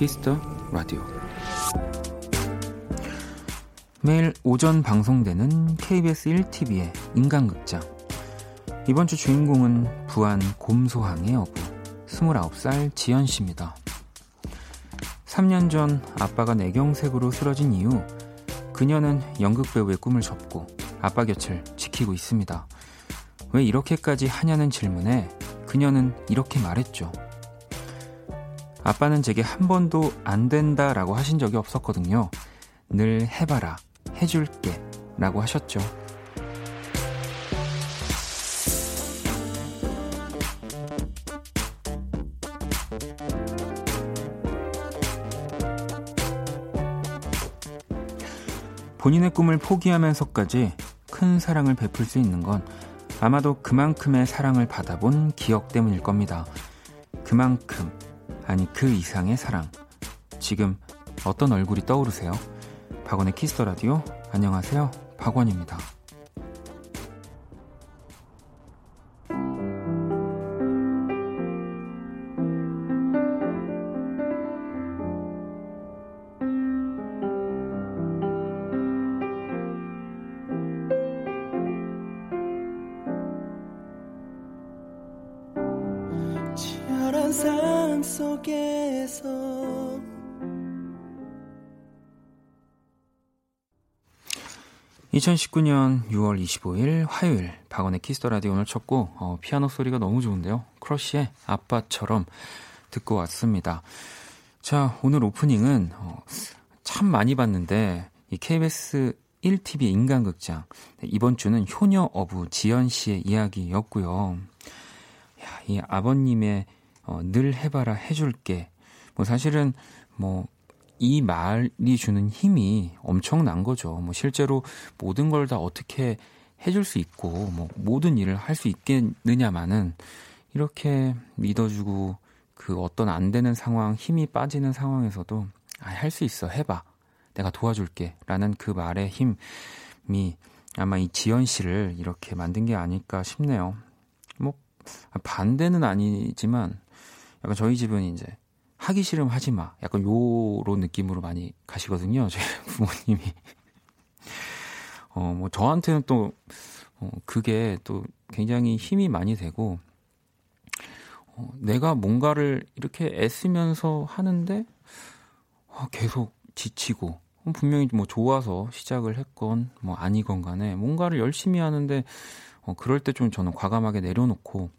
키스 더 라디오 매일 오전 방송되는 KBS 1TV의 인간극장 이번 주 주인공은 부안 곰소항의 어부 29살 지연 씨입니다. 3년 전 아빠가 뇌경색으로 쓰러진 이후 그녀는 연극배우의 꿈을 접고 아빠 곁을 지키고 있습니다. 왜 이렇게까지 하냐는 질문에 그녀는 이렇게 말했죠. 아빠는 제게 한 번도 안 된다 라고 하신 적이 없었거든요. 늘 해봐라, 해줄게 라고 하셨죠. 본인의 꿈을 포기하면서까지 큰 사랑을 베풀 수 있는 건 아마도 그만큼의 사랑을 받아본 기억 때문일 겁니다. 그만큼, 아니 그 이상의 사랑. 지금 어떤 얼굴이 떠오르세요? 박원의 키스 더 라디오. 안녕하세요. 박원입니다. 2019년 6월 25일 화요일 박원의 키스 더 라디오 오늘 첫 곡 어, 피아노 소리가 너무 좋은데요. 크러쉬의 아빠처럼 듣고 왔습니다. 자 오늘 오프닝은 어, 참 많이 봤는데 이 KBS 1TV 인간극장 네, 이번 주는 효녀 어부 지연 씨의 이야기였고요. 야, 이 아버님의 어, 늘 해봐라 해줄게 뭐 사실은 뭐 이 말이 주는 힘이 엄청난 거죠. 뭐 실제로 모든 걸 다 어떻게 해줄 수 있고 뭐 모든 일을 할 수 있겠느냐마는 이렇게 믿어주고 그 어떤 안 되는 상황, 힘이 빠지는 상황에서도 아, 할 수 있어, 해봐. 내가 도와줄게. 라는 그 말의 힘이 아마 이 지연 씨를 이렇게 만든 게 아닐까 싶네요. 뭐, 반대는 아니지만 약간 저희 집은 이제 하기 싫으면 하지 마. 약간 요런 느낌으로 많이 가시거든요. 저희 부모님이. 어, 뭐 저한테는 또 어, 그게 또 굉장히 힘이 많이 되고 어, 내가 뭔가를 이렇게 애쓰면서 하는데 어, 계속 지치고 어, 분명히 뭐 좋아서 시작을 했건 뭐 아니건 간에 뭔가를 열심히 하는데 어, 그럴 때 좀 저는 과감하게 내려놓고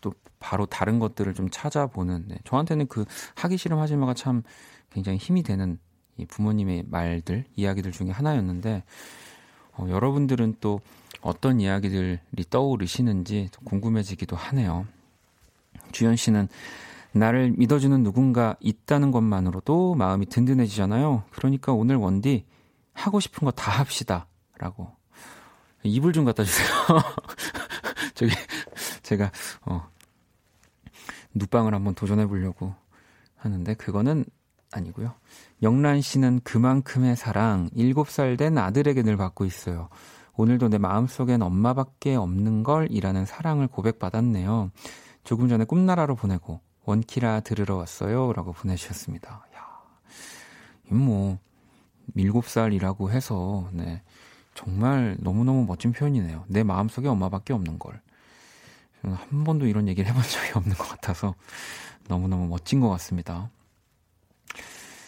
또 바로 다른 것들을 좀 찾아보는 네. 저한테는 그 하기 싫음 하지 마가 참 굉장히 힘이 되는 이 부모님의 말들 이야기들 중에 하나였는데 어, 여러분들은 또 어떤 이야기들이 떠오르시는지 궁금해지기도 하네요. 주연 씨는 나를 믿어주는 누군가 있다는 것만으로도 마음이 든든해지잖아요. 그러니까 오늘 원디 하고 싶은 거 다 합시다. 라고. 이불 좀 갖다 주세요. 저기, 제가, 어, 눕방을 한번 도전해 보려고 하는데 그거는 아니고요. 영란 씨는 그만큼의 사랑 7살 된 아들에게 늘 받고 있어요. 오늘도 내 마음속엔 엄마밖에 없는 걸이라는 사랑을 고백받았네요. 조금 전에 꿈나라로 보내고 원키라 들으러 왔어요. 라고 보내주셨습니다. 야, 뭐, 7살이라고 해서, 네. 정말 너무너무 멋진 표현이네요. 내 마음속에 엄마밖에 없는 걸. 한 번도 이런 얘기를 해본 적이 없는 것 같아서 너무너무 멋진 것 같습니다.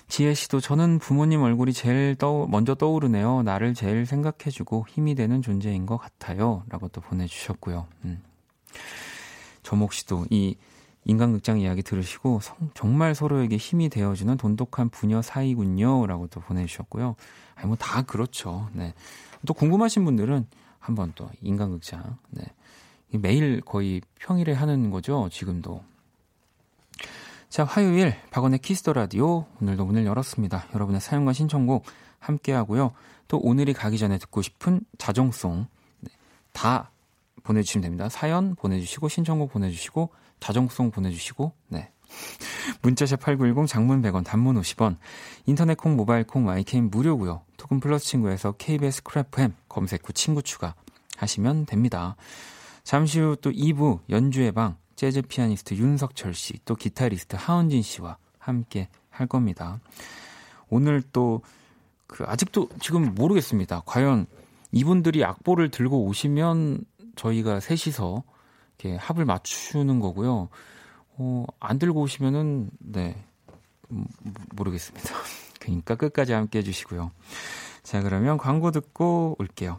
지혜 씨도 저는 부모님 얼굴이 제일 떠, 먼저 떠오르네요. 나를 제일 생각해주고 힘이 되는 존재인 것 같아요. 라고 또 보내주셨고요. 음. 조목 씨도 이 인간극장 이야기 들으시고 성, 정말 서로에게 힘이 되어주는 돈독한 부녀 사이군요. 라고 또 보내주셨고요. 아니, 뭐 다 그렇죠. 네. 또 궁금하신 분들은 한번 또 인간극장, 네. 매일 거의 평일에 하는 거죠, 지금도. 자, 화요일 박원의 키스 더 라디오 오늘도 문을 열었습니다. 여러분의 사연과 신청곡 함께 하고요. 또 오늘이 가기 전에 듣고 싶은 자정송 네, 다 보내주시면 됩니다. 사연 보내주시고 신청곡 보내주시고 자정송 보내주시고 네. 문자샵 8910 장문 100원 단문 50원 인터넷 콩 모바일 콩 마이 K는 무료고요. 카톡 플러스 친구에서 KBS 쿨FM 검색 후 친구 추가 하시면 됩니다. 잠시 후 또 2부 연주의 방 재즈 피아니스트 윤석철 씨, 또 기타리스트 하은진 씨와 함께 할 겁니다. 오늘 또 그 아직도 지금 모르겠습니다. 과연 이분들이 악보를 들고 오시면 저희가 셋이서 이렇게 합을 맞추는 거고요. 어, 안 들고 오시면은 네 모르겠습니다. 그러니까 끝까지 함께 해 주시고요. 자 그러면 광고 듣고 올게요.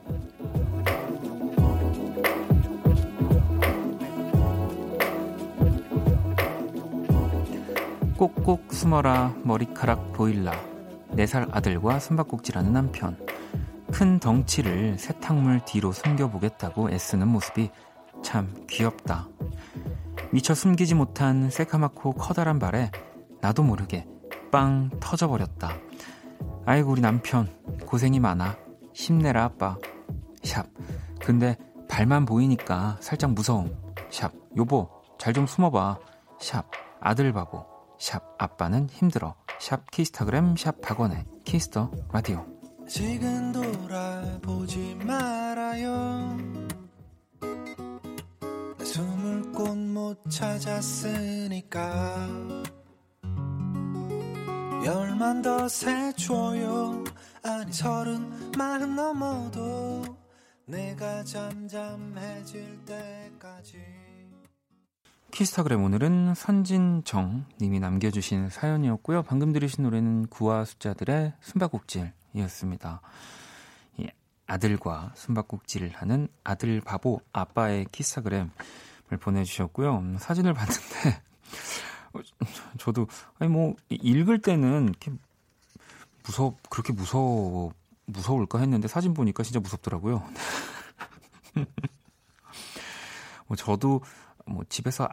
꼭꼭 숨어라 머리카락 보일라. 네살 아들과 숨바꼭질하는 남편. 큰 덩치를 세탁물 뒤로 숨겨보겠다고 애쓰는 모습이 참 귀엽다. 미처 숨기지 못한 새카맣고 커다란 발에 나도 모르게 빵 터져버렸다. 아이고 우리 남편. 고생이 많아. 힘내라 아빠. 샵. 근데 발만 보이니까 살짝 무서움. 샵. 여보 잘 좀 숨어봐. 샵. 아들 바보. 샵 아빠는 힘들어. 샵 키스타그램 샵 박원의 키스 더 라디오. 지금 돌아보지 말아요. 숨을 곳 못 찾았으니까. 열만 더 세줘요. 아니 서른 마흔 넘어도 내가 잠잠해질 때까지 키스타그램 오늘은 선진정 님이 남겨주신 사연이었고요. 방금 들으신 노래는 구와 숫자들의 숨바꼭질이었습니다. 아들과 숨바꼭질을 하는 아들 바보 아빠의 키스타그램을 보내주셨고요. 사진을 봤는데 저도 아니 뭐 읽을 때는 이렇게 무섭 그렇게 무서워 무서울까 했는데 사진 보니까 진짜 무섭더라고요. 뭐 저도 뭐 집에서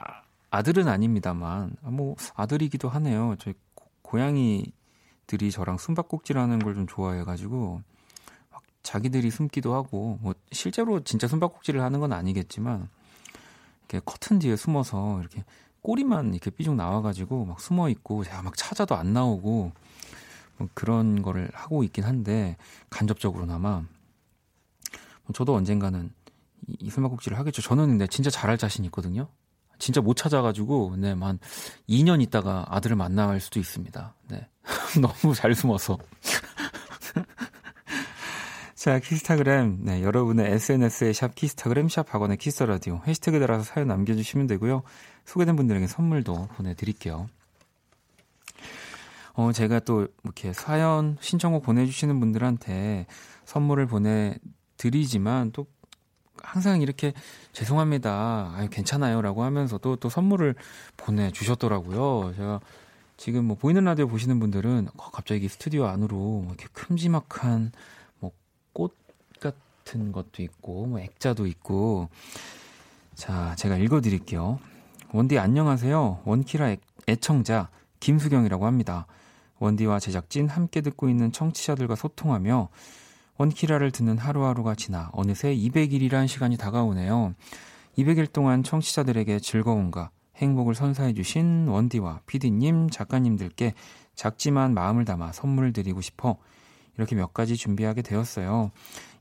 아, 들은 아닙니다만 뭐 아들이기도 하네요. 저희 고양이들이 저랑 숨바꼭질하는 걸 좀 좋아해가지고 막 자기들이 숨기도 하고 뭐 실제로 진짜 숨바꼭질을 하는 건 아니겠지만 이렇게 커튼 뒤에 숨어서 이렇게 꼬리만 이렇게 삐죽 나와가지고 막 숨어 있고 제가 막 찾아도 안 나오고 뭐 그런 거를 하고 있긴 한데 간접적으로나마 뭐 저도 언젠가는 이, 이 숨바꼭질을 하겠죠. 저는 근데 진짜 잘할 자신 있거든요. 진짜 못 찾아가지고 네, 한 2년 있다가 아들을 만날 수도 있습니다. 네. 너무 잘 숨어서. 자, 키스타그램. 네, 여러분의 SNS에 샵 키스타그램, 샵 박원의 키스 더 라디오. 해시태그 달아서 사연 남겨주시면 되고요. 소개된 분들에게 선물도 보내드릴게요. 어, 제가 또 이렇게 사연, 신청곡 보내주시는 분들한테 선물을 보내드리지만 또 항상 이렇게 죄송합니다. 아유, 괜찮아요. 라고 하면서도 또 선물을 보내주셨더라고요. 제가 지금 뭐 보이는 라디오 보시는 분들은 어, 갑자기 스튜디오 안으로 뭐 이렇게 큼지막한 꽃 같은 것도 있고, 뭐 액자도 있고. 자, 제가 읽어드릴게요. 원디 안녕하세요. 원키라 애청자 김수경이라고 합니다. 원디와 제작진 함께 듣고 있는 청취자들과 소통하며 원키라를 듣는 하루하루가 지나 어느새 200일이란 시간이 다가오네요. 200일 동안 청취자들에게 즐거움과 행복을 선사해주신 원디와 피디님, 작가님들께 작지만 마음을 담아 선물을 드리고 싶어 이렇게 몇 가지 준비하게 되었어요.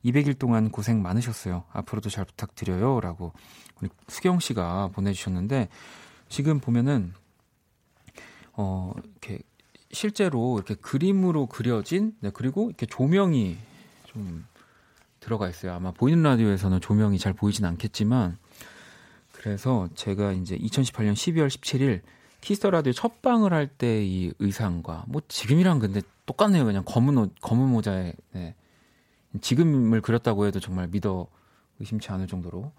200일 동안 고생 많으셨어요. 앞으로도 잘 부탁드려요. 라고 우리 수경 씨가 보내주셨는데 지금 보면은 어, 이렇게 실제로 이렇게 그림으로 그려진 네, 그리고 이렇게 조명이 좀 들어가 있어요. 아마 보이는 라디오에서는 조명이 잘 보이진 않겠지만 그래서 제가 이제 2018년 12월 17일 키스 더 라디오 첫 방을 할 때 이 의상과 뭐 지금이랑 근데 똑같네요. 그냥 검은 옷, 검은 모자에 네. 지금을 그렸다고 해도 정말 믿어 의심치 않을 정도로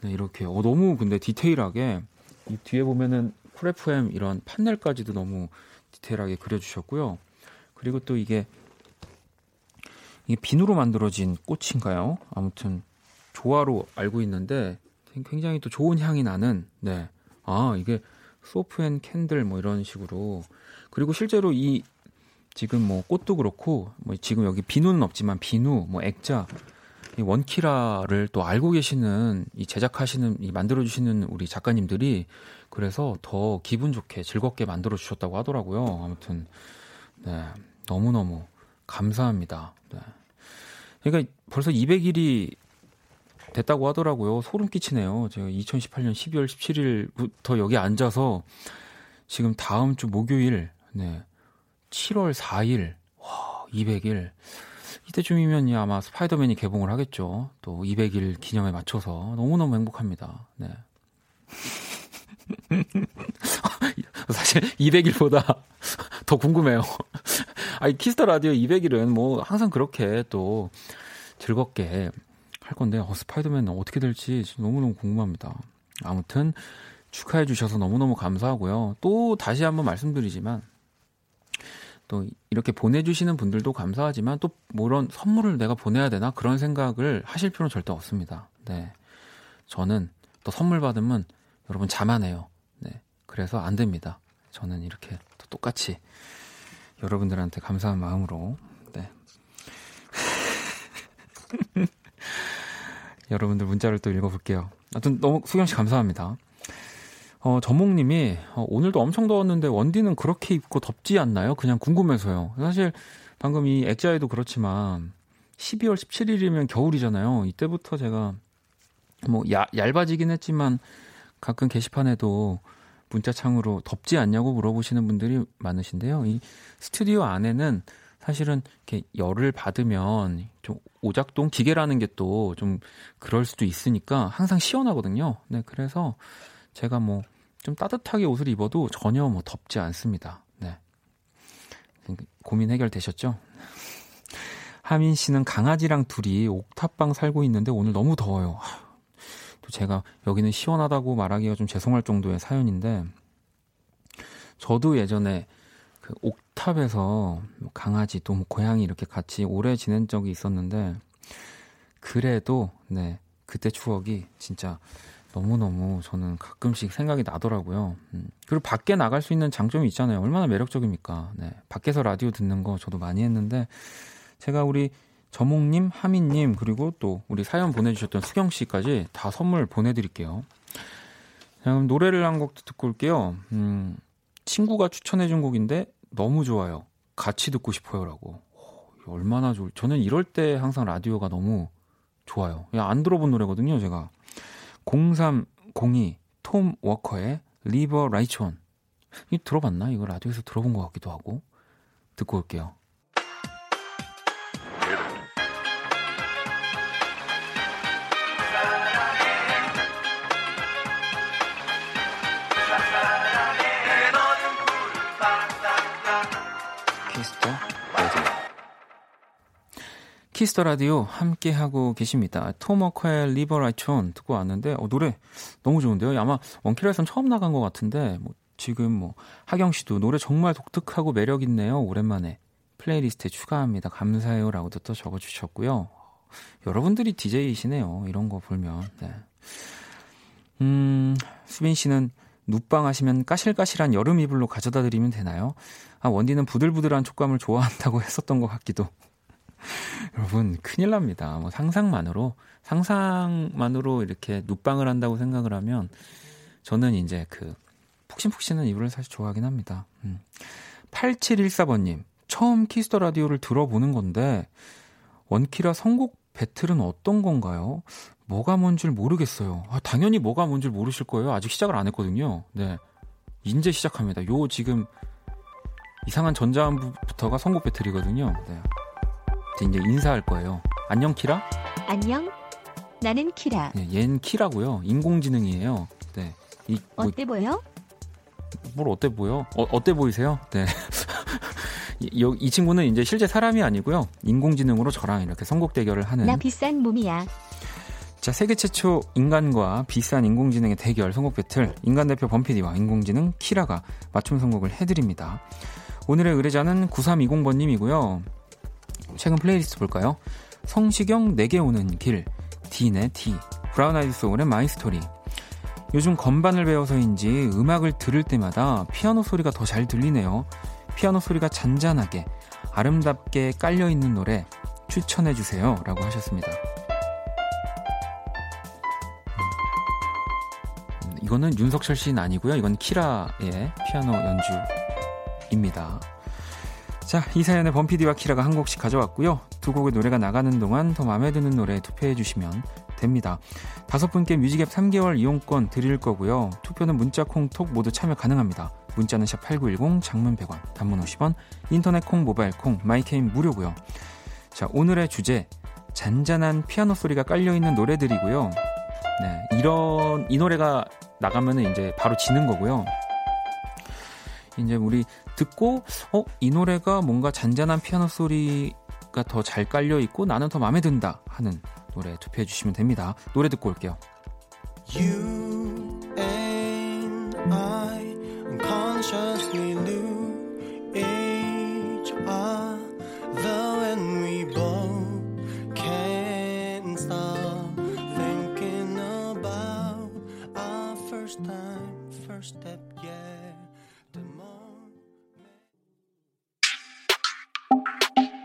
네, 이렇게 어, 너무 근데 디테일하게 이 뒤에 보면은 쿨FM 이런 판넬까지도 너무 디테일하게 그려주셨고요. 그리고 또 이게 이게 비누로 만들어진 꽃인가요? 아무튼 조화로 알고 있는데 굉장히 또 좋은 향이 나는 네. 아, 이게 soap and candle 뭐 이런 식으로 그리고 실제로 이 지금 뭐 꽃도 그렇고 뭐 지금 여기 비누는 없지만 비누 뭐 액자 이 원키라를 또 알고 계시는 이 제작하시는 이 만들어 주시는 우리 작가님들이 그래서 더 기분 좋게 즐겁게 만들어 주셨다고 하더라고요. 아무튼 네. 너무너무 감사합니다. 네. 그러니까 벌써 200일이 됐다고 하더라고요. 소름 끼치네요. 제가 2018년 12월 17일부터 여기 앉아서 지금 다음 주 목요일, 네. 7월 4일, 와, 200일. 이때쯤이면 아마 스파이더맨이 개봉을 하겠죠. 또 200일 기념에 맞춰서 너무너무 행복합니다. 네. 사실 200일보다 더 궁금해요. 아니, 키스 더 라디오 200일은 뭐 항상 그렇게 또 즐겁게 할 건데, 어, 스파이더맨 어떻게 될지 너무너무 궁금합니다. 아무튼 축하해 주셔서 너무너무 감사하고요. 또 다시 한번 말씀드리지만, 또 이렇게 보내주시는 분들도 감사하지만 또 뭐 이런 선물을 내가 보내야 되나 그런 생각을 하실 필요는 절대 없습니다. 네. 저는 또 선물 받으면 여러분 자만해요. 네. 그래서 안 됩니다. 저는 이렇게 또 똑같이 여러분들한테 감사한 마음으로 네. 여러분들 문자를 또 읽어볼게요. 하여튼 너무 수경 씨 감사합니다. 어, 전목님이 어, 오늘도 엄청 더웠는데 원디는 그렇게 입고 덥지 않나요? 그냥 궁금해서요. 사실 방금 이 액자에도 그렇지만 12월 17일이면 겨울이잖아요. 이때부터 제가 뭐 야, 얇아지긴 했지만 가끔 게시판에도 문자창으로 덥지 않냐고 물어보시는 분들이 많으신데요. 이 스튜디오 안에는 사실은 이렇게 열을 받으면 좀 오작동 기계라는 게 또 좀 그럴 수도 있으니까 항상 시원하거든요. 네, 그래서 제가 뭐 좀 따뜻하게 옷을 입어도 전혀 뭐 덥지 않습니다. 네. 고민 해결되셨죠? 하민 씨는 강아지랑 둘이 옥탑방 살고 있는데 오늘 너무 더워요. 또 제가 여기는 시원하다고 말하기가 좀 죄송할 정도의 사연인데 저도 예전에 그 옥탑에서 뭐 강아지 또 뭐 고양이 이렇게 같이 오래 지낸 적이 있었는데 그래도 네 그때 추억이 진짜 너무너무 저는 가끔씩 생각이 나더라고요. 음. 그리고 밖에 나갈 수 있는 장점이 있잖아요. 얼마나 매력적입니까? 네. 밖에서 라디오 듣는 거 저도 많이 했는데 제가 우리 저몽님, 하민님, 그리고 또 우리 사연 보내주셨던 수경 씨까지 다 선물 보내드릴게요. 그럼 노래를 한 곡 듣고 올게요. 음, 친구가 추천해준 곡인데 너무 좋아요. 같이 듣고 싶어요 라고. 오, 얼마나 좋을. 저는 이럴 때 항상 라디오가 너무 좋아요. 안 들어본 노래거든요, 제가. 0302 Tom Walker의 Leave a Light On. 이 들어봤나? 이거 라디오에서 들어본 것 같기도 하고. 듣고 올게요. 키스 더 라디오 함께 하고 계십니다. 토머커의 리버라이촌 듣고 왔는데 어, 노래 너무 좋은데요. 아마 원키라에선 처음 나간 것 같은데 뭐 지금 뭐 하경 씨도 노래 정말 독특하고 매력 있네요. 오랜만에 playlist에 추가합니다. 감사해요라고도 또 적어주셨고요. 여러분들이 DJ이시네요. 이런 거 보면. 네. 음, 수빈 씨는 눕방 하시면 까실까실한 여름 이불로 가져다 드리면 되나요? 아, 원디는 부들부들한 촉감을 좋아한다고 했었던 것 같기도. 여러분, 큰일 납니다. 뭐 상상만으로, 상상만으로 이렇게 눕방을 한다고 생각을 하면 저는 이제 그 푹신푹신한 이불을 사실 좋아하긴 합니다. 음. 8714번님, 처음 키스터 라디오를 들어보는 건데, 원키라 선곡 배틀은 어떤 건가요? 뭐가 뭔 줄 모르겠어요. 아, 당연히 뭐가 뭔 줄 모르실 거예요. 아직 시작을 안 했거든요. 네. 이제 시작합니다. 요 지금 이상한 전자음부터가 선곡 배틀이거든요. 네. 이제 인사할 거예요. 안녕 키라? 안녕. 나는 키라. 네, 얜 키라고요. 인공지능이에요. 네. 이, 뭐, 어때 보여? 뭘 어때 보여? 어, 어때 보이세요? 네. 이, 이 친구는 이제 실제 사람이 아니고요. 인공지능으로 저랑 이렇게 선곡 대결을 하는. 나 비싼 몸이야. 자, 세계 최초 인간과 비싼 인공지능의 대결 선곡 배틀. 인간 대표 범피디와 인공지능 키라가 맞춤 선곡을 해드립니다. 오늘의 의뢰자는 9320번님이고요. 최근 플레이리스트 볼까요? 성시경 내게 오는 길, 디네 디. 브라운 아이드 소울의 My Story. 요즘 건반을 배워서인지 음악을 들을 때마다 피아노 소리가 더 잘 들리네요. 피아노 소리가 잔잔하게 아름답게 깔려 있는 노래 추천해 주세요. 라고 하셨습니다. 음, 이거는 윤석철 씨는 아니고요. 이건 키라의 피아노 연주입니다. 자, 이 사연에 범피디와 키라가 한 곡씩 가져왔고요. 두 곡의 노래가 나가는 동안 더 마음에 드는 노래 투표해 주시면 됩니다. 다섯 분께 뮤직앱 3개월 이용권 드릴 거고요. 투표는 문자, 콩, 톡 모두 참여 가능합니다. 문자는 샵 8910, 장문 100원, 단문 50원, 인터넷 콩, 모바일 콩, 마이케이는 무료고요. 자, 오늘의 주제 잔잔한 피아노 소리가 깔려 있는 노래들이고요. 네, 이런 이 노래가 나가면은 이제 바로 지는 거고요. 이제 우리 듣고 어, 이 노래가 뭔가 잔잔한 피아노 소리가 더 잘 깔려 있고 나는 더 마음에 든다 하는 노래 투표해 주시면 됩니다. 노래 듣고 올게요. You and I unconsciously lose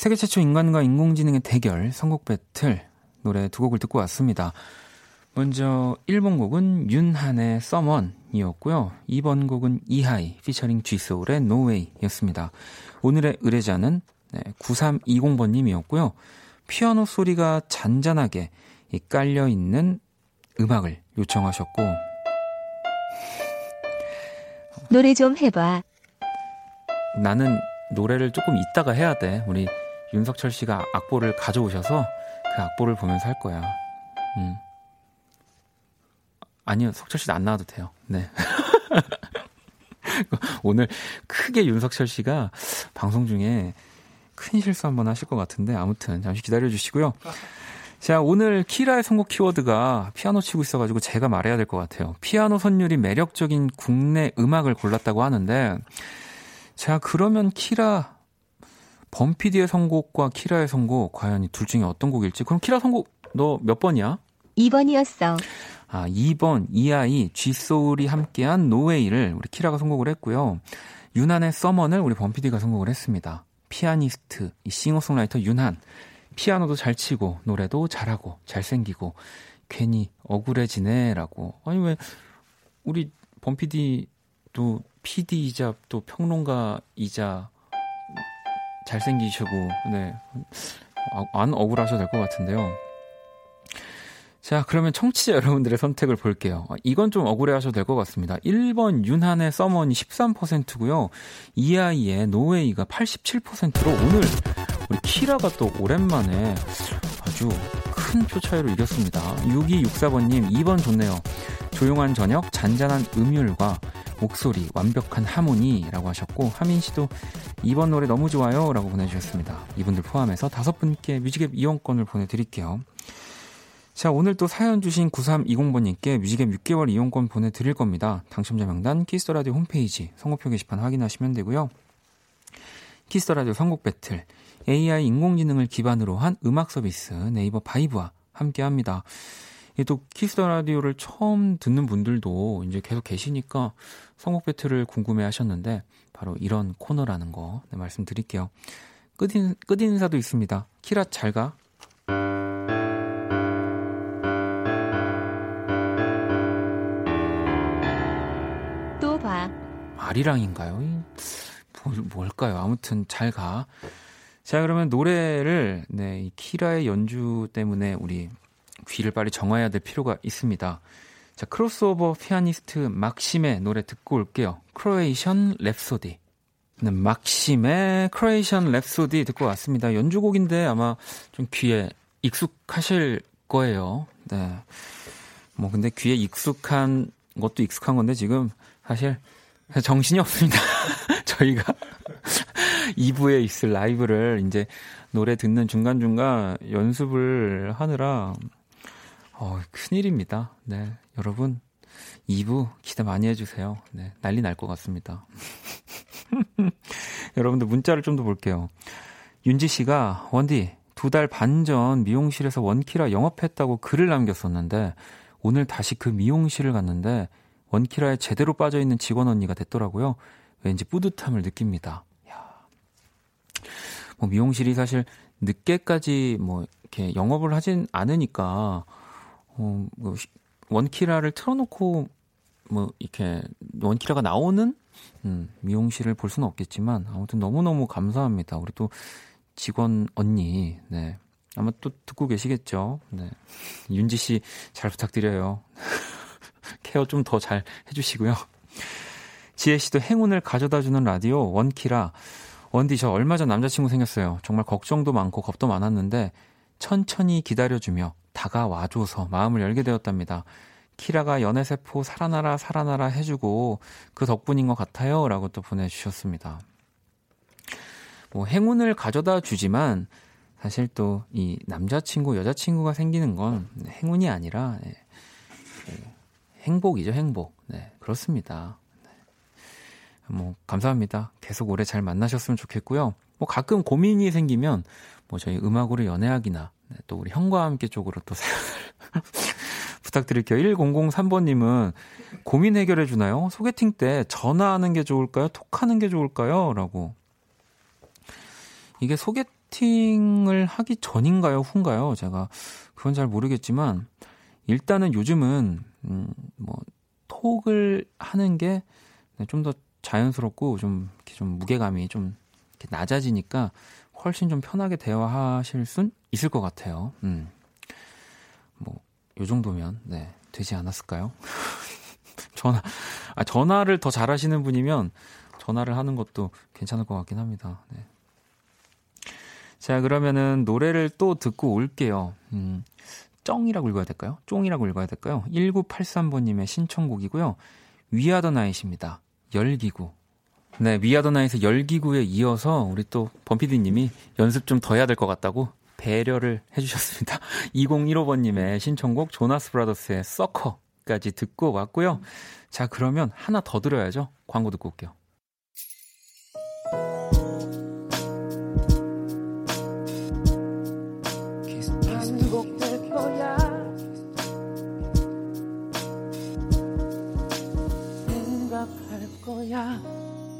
세계 최초 인간과 인공지능의 대결 선곡 배틀 노래 두 곡을 듣고 왔습니다. 먼저 1번 곡은 윤한의 Someone이었고요. 2번 곡은 이하이 featuring G소울의 No Way였습니다. 오늘의 의뢰자는 네, 9320번님이었고요. 피아노 소리가 잔잔하게 깔려 있는 음악을 요청하셨고 노래 좀 해봐. 나는 노래를 조금 이따가 해야 돼. 우리 윤석철 씨가 악보를 가져오셔서 그 악보를 보면서 할 거야. 음. 아니요, 석철 씨는 안 나와도 돼요. 네. 오늘 크게 윤석철 씨가 방송 중에 큰 실수 한번 하실 것 같은데 아무튼 잠시 기다려 주시고요. 자, 오늘 키라의 선곡 키워드가 피아노 치고 있어가지고 제가 말해야 될 것 같아요. 피아노 선율이 매력적인 국내 음악을 골랐다고 하는데, 자, 그러면 키라 범피디의 선곡과 키라의 선곡 과연 둘 중에 어떤 곡일지 그럼 키라 선곡 너 몇 번이야? 2번이었어. 아 2번 이하이 G소울이 함께한 No Way를 우리 키라가 선곡을 했고요. 윤한의 Someone을 우리 범피디가 선곡을 했습니다. 피아니스트 이 싱어송라이터 윤한 피아노도 잘 치고 노래도 잘하고 잘생기고 괜히 억울해지네라고 아니 왜 우리 범피디도 PD이자 또 평론가이자 잘생기시고, 네. 아, 안 억울하셔도 될 것 같은데요. 자, 그러면 청취자 여러분들의 선택을 볼게요. 아, 이건 좀 억울해 하셔도 될 것 같습니다. 1번 윤한의 서머니 13%고요. 이아이의 노웨이가 87%로 오늘 우리 키라가 또 오랜만에 아주 큰 표 차이로 이겼습니다. 6264번님 2번 좋네요. 조용한 저녁, 잔잔한 음율과 목소리, 완벽한 하모니라고 하셨고 하민 씨도 이번 노래 너무 좋아요 라고 보내주셨습니다. 이분들 포함해서 다섯 분께 뮤직앱 이용권을 보내드릴게요. 자, 오늘 또 사연 주신 9320번님께 뮤직앱 6개월 이용권 보내드릴 겁니다. 당첨자 명단 키스터라디오 홈페이지 선곡표 게시판 확인하시면 되고요. 키스터라디오 선곡 배틀 AI 인공지능을 기반으로 한 음악 서비스 네이버 바이브와 함께 합니다. 또 키스터 라디오를 처음 듣는 분들도 이제 계속 계시니까 선곡 배틀을 궁금해 하셨는데 바로 이런 코너라는 거 네, 말씀드릴게요. 끝인, 끝인사도 있습니다. 키라 잘 가. 또 봐. 아리랑인가요? 뭘, 뭘까요? 아무튼 잘 가. 자, 그러면 노래를, 네, 이 키라의 연주 때문에 우리 귀를 빨리 정화해야 될 필요가 있습니다. 자, 크로스오버 피아니스트 막심의 노래 듣고 올게요. Croatian Rhapsody. 네, 막심의 Croatian Rhapsody 듣고 왔습니다. 연주곡인데 아마 좀 귀에 익숙하실 거예요. 네. 뭐 근데 귀에 익숙한 것도 익숙한 건데 지금 사실 정신이 없습니다. 저희가 2부에 있을 라이브를 이제 노래 듣는 중간중간 연습을 하느라 어, 큰일입니다. 네. 여러분 2부 기대 많이 해주세요. 네. 난리 날 것 같습니다. 여러분들 문자를 좀 더 볼게요. 윤지 씨가 원디 두 달 반 전 미용실에서 원키라 영업했다고 글을 남겼었는데 오늘 다시 그 미용실을 갔는데 원키라에 제대로 빠져 있는 직원 언니가 됐더라고요. 왠지 뿌듯함을 느낍니다. 야. 뭐 미용실이 사실 늦게까지 뭐 이렇게 영업을 하진 않으니까 어, 뭐 원키라를 틀어놓고 뭐 이렇게 원키라가 나오는 음, 미용실을 볼 수는 없겠지만 아무튼 너무너무 감사합니다. 우리 또 직원 언니, 네. 아마 또 듣고 계시겠죠. 네. 윤지 씨 잘 부탁드려요. 케어 좀 더 잘 해주시고요. 지혜 씨도 행운을 가져다 주는 라디오 원키라. 원디 저 얼마 전 남자친구 생겼어요. 정말 걱정도 많고 겁도 많았는데 천천히 기다려주며 다가와줘서 마음을 열게 되었답니다. 키라가 연애세포 살아나라 살아나라 해주고 그 덕분인 것 같아요. 라고 또 보내주셨습니다. 뭐 행운을 가져다 주지만 사실 또 이 남자친구, 여자친구가 생기는 건 행운이 아니라 네, 네, 행복이죠, 행복. 네, 그렇습니다. 네. 뭐 감사합니다. 계속 오래 잘 만나셨으면 좋겠고요. 뭐 가끔 고민이 생기면 뭐 저희 음악으로 연애하기나 네, 또 우리 형과 함께 쪽으로 또 사연을 부탁드릴게요. 1003번님은 고민 해결해 주나요? 소개팅 때 전화하는 게 좋을까요? 톡하는 게 좋을까요? 라고. 이게 소개팅을 하기 전인가요? 후인가요? 제가 그건 잘 모르겠지만 일단은 요즘은 음, 뭐 톡을 하는 게 좀더 자연스럽고 좀 이렇게 좀 무게감이 좀 이렇게 낮아지니까 훨씬 좀 편하게 대화하실 순 있을 것 같아요. 음. 뭐, 요 정도면, 네, 되지 않았을까요? 전화, 아, 전화를 더 잘하시는 분이면 전화를 하는 것도 괜찮을 것 같긴 합니다. 네. 자, 그러면은 노래를 또 듣고 올게요. 음, 쩡이라고 읽어야 될까요? 쫑이라고 읽어야 될까요? 1983번님의 신청곡이고요. 위아더 나잇입니다. 열기구. 네, 위아더 나잇의 열기구에 이어서 우리 또 범피디님이 연습 좀 더 해야 될 것 같다고 배려를 해주셨습니다. 2015번님의 신청곡 조나스 브라더스의 서커까지 듣고 왔고요. 자, 그러면 하나 더 들어야죠. 광고 듣고 올게요.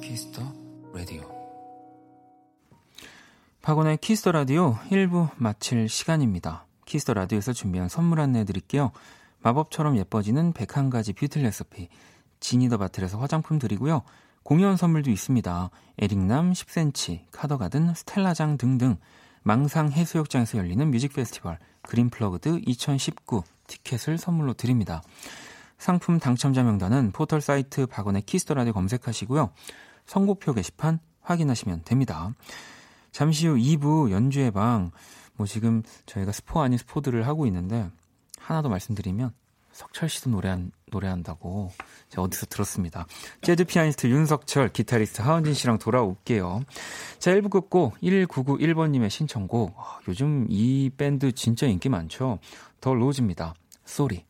키스터 라디오 박원의 키스터 라디오 1부 마칠 시간입니다. 키스터 라디오에서 준비한 선물 안내 드릴게요. 마법처럼 예뻐지는 101가지 뷰티 레시피 지니더 바틀에서 화장품 드리고요. 공연 선물도 있습니다. 에릭남 10cm, 카더가든, 스텔라장 등등 망상 해수욕장에서 열리는 뮤직 페스티벌 그린플러그드 2019 티켓을 선물로 드립니다. 상품 당첨자 명단은 포털 사이트 박원의 키스터라디오 검색하시고요. 선곡표 게시판 확인하시면 됩니다. 잠시 후 2부 연주의 방, 뭐 지금 저희가 스포 아닌 스포들을 하고 있는데, 하나 더 말씀드리면, 석철 씨도 노래한, 노래한다고 제가 어디서 들었습니다. 재즈 피아니스트 윤석철, 기타리스트 하은진 씨랑 돌아올게요. 자, 1부 끝곡 1991번님의 신청곡. 아, 요즘 이 밴드 진짜 인기 많죠? 더 로즈입니다. Sorry.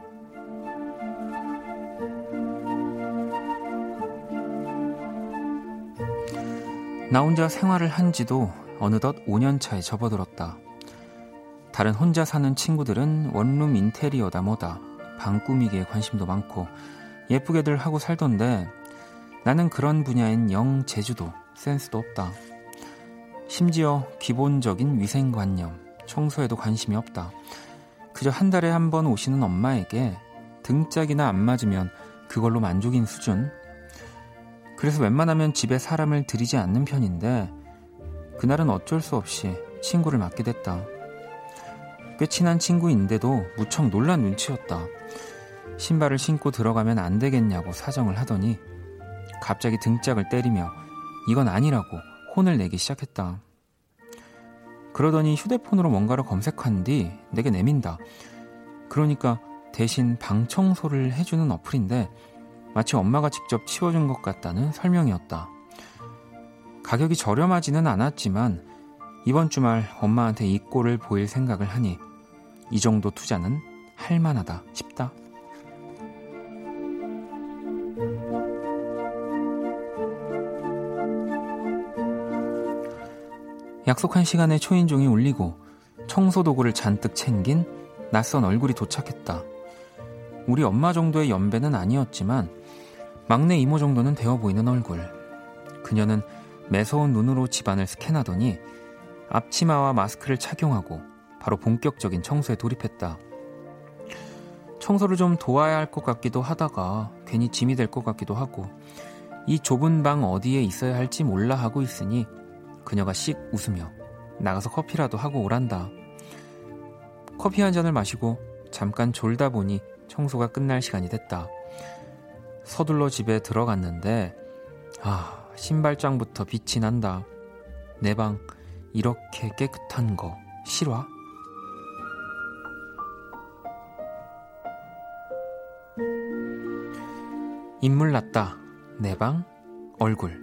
나 혼자 생활을 한 지도 어느덧 5년 차에 접어들었다. 다른 혼자 사는 친구들은 원룸 인테리어다 뭐다. 방 꾸미기에 관심도 많고 예쁘게들 하고 살던데 나는 그런 분야엔 영 제주도 센스도 없다. 심지어 기본적인 위생관념, 청소에도 관심이 없다. 그저 한 달에 한 번 오시는 엄마에게 등짝이나 안 맞으면 그걸로 만족인 수준. 그래서 웬만하면 집에 사람을 들이지 않는 편인데 그날은 어쩔 수 없이 친구를 맡게 됐다. 꽤 친한 친구인데도 무척 놀란 눈치였다. 신발을 신고 들어가면 안 되겠냐고 사정을 하더니 갑자기 등짝을 때리며 이건 아니라고 혼을 내기 시작했다. 그러더니 휴대폰으로 뭔가를 검색한 뒤 내게 내민다. 그러니까 대신 방 청소를 해주는 어플인데 마치 엄마가 직접 치워준 것 같다는 설명이었다. 가격이 저렴하지는 않았지만 이번 주말 엄마한테 이 꼴을 보일 생각을 하니 이 정도 투자는 할만하다 싶다. 약속한 시간에 초인종이 울리고 청소 도구를 잔뜩 챙긴 낯선 얼굴이 도착했다. 우리 엄마 정도의 연배는 아니었지만 막내 이모 정도는 되어 보이는 얼굴. 그녀는 매서운 눈으로 집안을 스캔하더니 앞치마와 마스크를 착용하고 바로 본격적인 청소에 돌입했다. 청소를 좀 도와야 할 것 같기도 하다가 괜히 짐이 될 것 같기도 하고 이 좁은 방 어디에 있어야 할지 몰라 하고 있으니 그녀가 씩 웃으며 나가서 커피라도 하고 오란다. 커피 한 잔을 마시고 잠깐 졸다 보니 청소가 끝날 시간이 됐다. 서둘러 집에 들어갔는데 아 신발장부터 빛이 난다. 내 방 이렇게 깨끗한 거 실화? 인물 났다. 내 방 얼굴.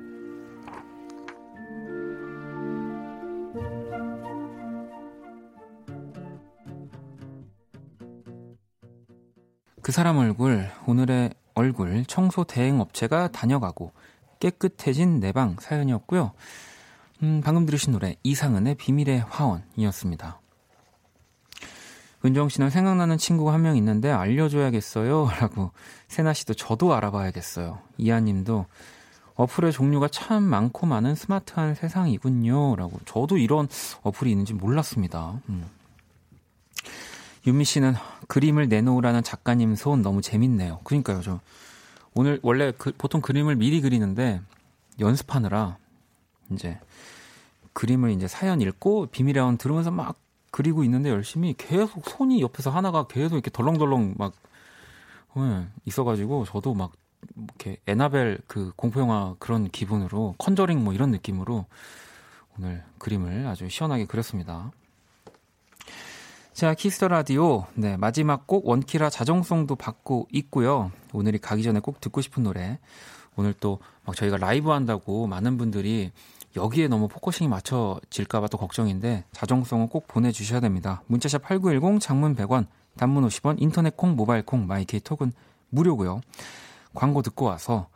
그 사람 얼굴, 오늘의 얼굴 청소 대행 업체가 다녀가고 깨끗해진 내 방 사연이었고요. 음, 방금 들으신 노래 이상은의 비밀의 화원이었습니다. 은정 씨는 생각나는 친구가 한 명 있는데 알려줘야겠어요. 라고 세나 씨도 저도 알아봐야겠어요. 이하 님도 어플의 종류가 참 많고 많은 스마트한 세상이군요. 라고 저도 이런 어플이 있는지 몰랐습니다. 음. 윤미 씨는 그림을 내놓으라는 작가님 소원 너무 재밌네요. 그러니까요. 저 오늘 원래 그, 보통 그림을 미리 그리는데 연습하느라 이제 그림을 이제 사연 읽고 비밀의 원 들으면서 막 그리고 있는데 열심히 계속 손이 옆에서 하나가 계속 이렇게 덜렁덜렁 막 네, 있어가지고 저도 막 이렇게 애나벨 그 공포 영화 그런 기분으로 컨저링 뭐 이런 느낌으로 오늘 그림을 아주 시원하게 그렸습니다. 자, 키스터 라디오. 네, 마지막 곡 원키라 자정송도 받고 있고요. 오늘이 가기 전에 꼭 듣고 싶은 노래. 오늘 또 막 저희가 라이브 한다고 많은 분들이 여기에 너무 focusing이 맞춰질까봐 또 걱정인데 자정송은 꼭 보내주셔야 됩니다. 문자샵 8910 장문 100원, 단문 50원, 인터넷 콩, 모바일 콩, 마이케이 톡은 무료고요. 광고 듣고 와서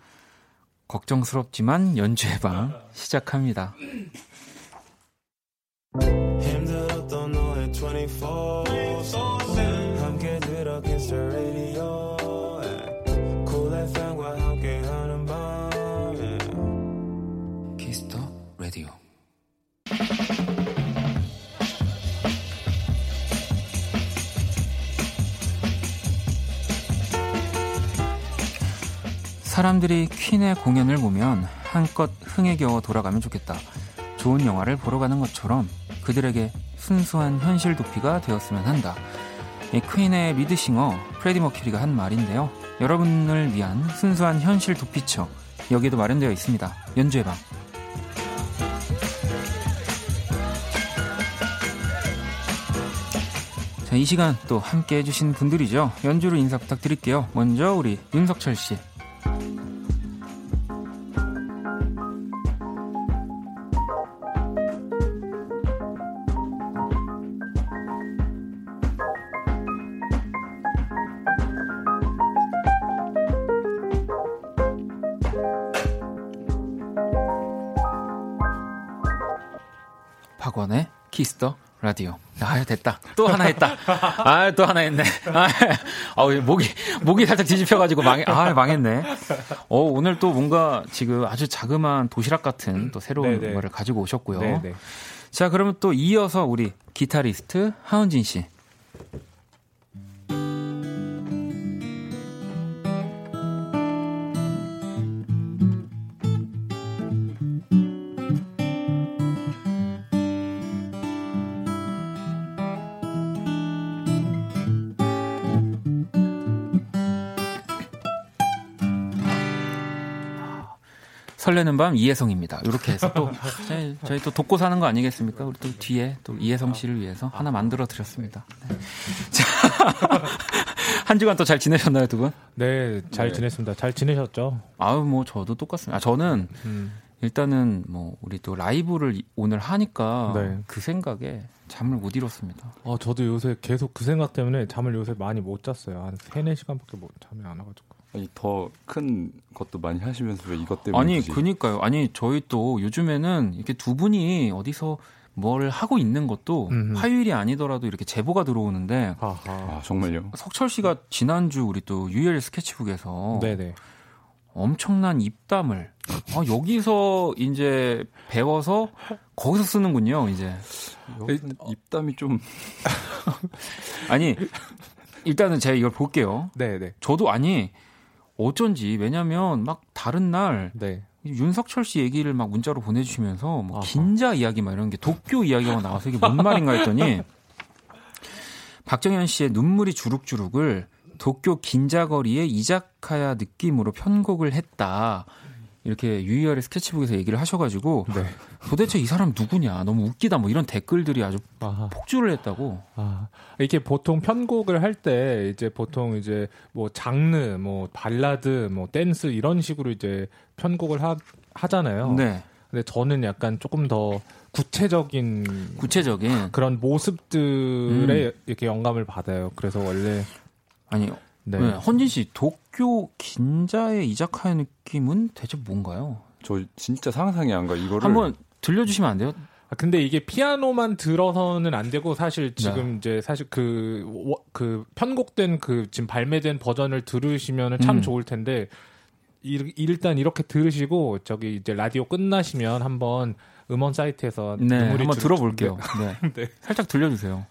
걱정스럽지만 연주의 방 시작합니다. 힘들었던 너의 24 함께 들어 kiss the FM과 함께하는 밤. Kiss the radio 사람들이 퀸의 공연을 보면 한껏 흥에 겨워 돌아가면 좋겠다. 좋은 영화를 보러 가는 것처럼 그들에게 순수한 현실 도피가 되었으면 한다. 이 퀸의 리드싱어 프레디 머큐리가 한 말인데요. 여러분을 위한 순수한 현실 도피처 여기에도 마련되어 있습니다. 연주의 방. 자, 이 시간 또 함께 해주신 분들이죠. 연주로 인사 부탁드릴게요. 먼저 우리 윤석철 씨. 키스터 라디오. 아, 됐다. 또 하나 했다. 아, 또 하나 했네. 아, 아 목이, 목이 살짝 뒤집혀가지고 망해, 아, 망했네. 어, 오늘 또 뭔가 지금 아주 자그마한 도시락 같은 또 새로운 네네. 거를 가지고 오셨고요. 네네. 자, 그러면 또 이어서 우리 기타리스트 하은진 씨. 설레는 밤 이혜성입니다. 이렇게 해서 또 저희, 저희 또 돕고 사는 거 아니겠습니까? 우리 또 뒤에 또 이혜성 씨를 위해서 하나 만들어 드렸습니다. 네. 자, 한 주간 또 잘 지내셨나요, 두 분? 네, 잘 네. 지냈습니다. 잘 지내셨죠? 아유, 뭐 저도 똑같습니다. 아, 저는 음. 일단은 뭐 우리 또 라이브를 이- 오늘 하니까 네. 그 생각에 잠을 못 이뤘습니다. 어, 저도 요새 계속 그 생각 때문에 잠을 요새 많이 못 잤어요. 한 3, 4시간밖에 못, 잠이 안 와가지고. 아니 더큰 것도 많이 하시면서 왜 이것 때문에 아니, 굳이- 그니까요. 아니, 저희 또 요즘에는 이렇게 두 분이 어디서 뭘 하고 있는 것도 음흠. 화요일이 아니더라도 이렇게 제보가 들어오는데 하하. 아 정말요? 석철 씨가 지난주 우리 또 유엘 스케치북에서 네네. 엄청난 입담을 아, 여기서 이제 배워서 거기서 쓰는군요, 이제. 여기는 입담이 좀 아니, 일단은 제가 이걸 볼게요. 네네. 저도 아니, 어쩐지, 왜냐면 막 다른 날 네. 윤석철 씨 얘기를 막 문자로 보내주시면서 뭐 아하. 긴자 이야기 막 이런 게 도쿄 이야기가 나와서 이게 뭔 말인가 했더니 박정현 씨의 눈물이 주룩주룩을 도쿄 긴자거리의 이자카야 느낌으로 편곡을 했다. 이렇게 유희열의 스케치북에서 얘기를 하셔가지고 네. 도대체 이 사람 누구냐 너무 웃기다 뭐 이런 댓글들이 아주 아하. 폭주를 했다고 아, 이게 보통 편곡을 할 때 이제 보통 이제 뭐 장르, 뭐 발라드, 뭐 댄스 이런 식으로 이제 편곡을 하, 하잖아요. 네 근데 저는 약간 조금 더 구체적인 구체적인 그런 모습들에 음. 이렇게 영감을 받아요. 그래서 원래 아니 네. 네, 헌진 씨 도쿄 긴자의 이자카야 느낌은 대체 뭔가요? 저 진짜 상상이 안 가. 이거를 한번 들려주시면 안 돼요? 아, 근데 이게 피아노만 들어서는 안 되고 사실 지금 네. 이제 사실 그, 워- 그 편곡된 그 지금 발매된 버전을 들으시면 참 음. 좋을 텐데 일, 일단 이렇게 들으시고 저기 이제 라디오 끝나시면 한번 음원 사이트에서 네, 눈물이 한번 주- 들어볼게요. 네. 네. 살짝 들려주세요.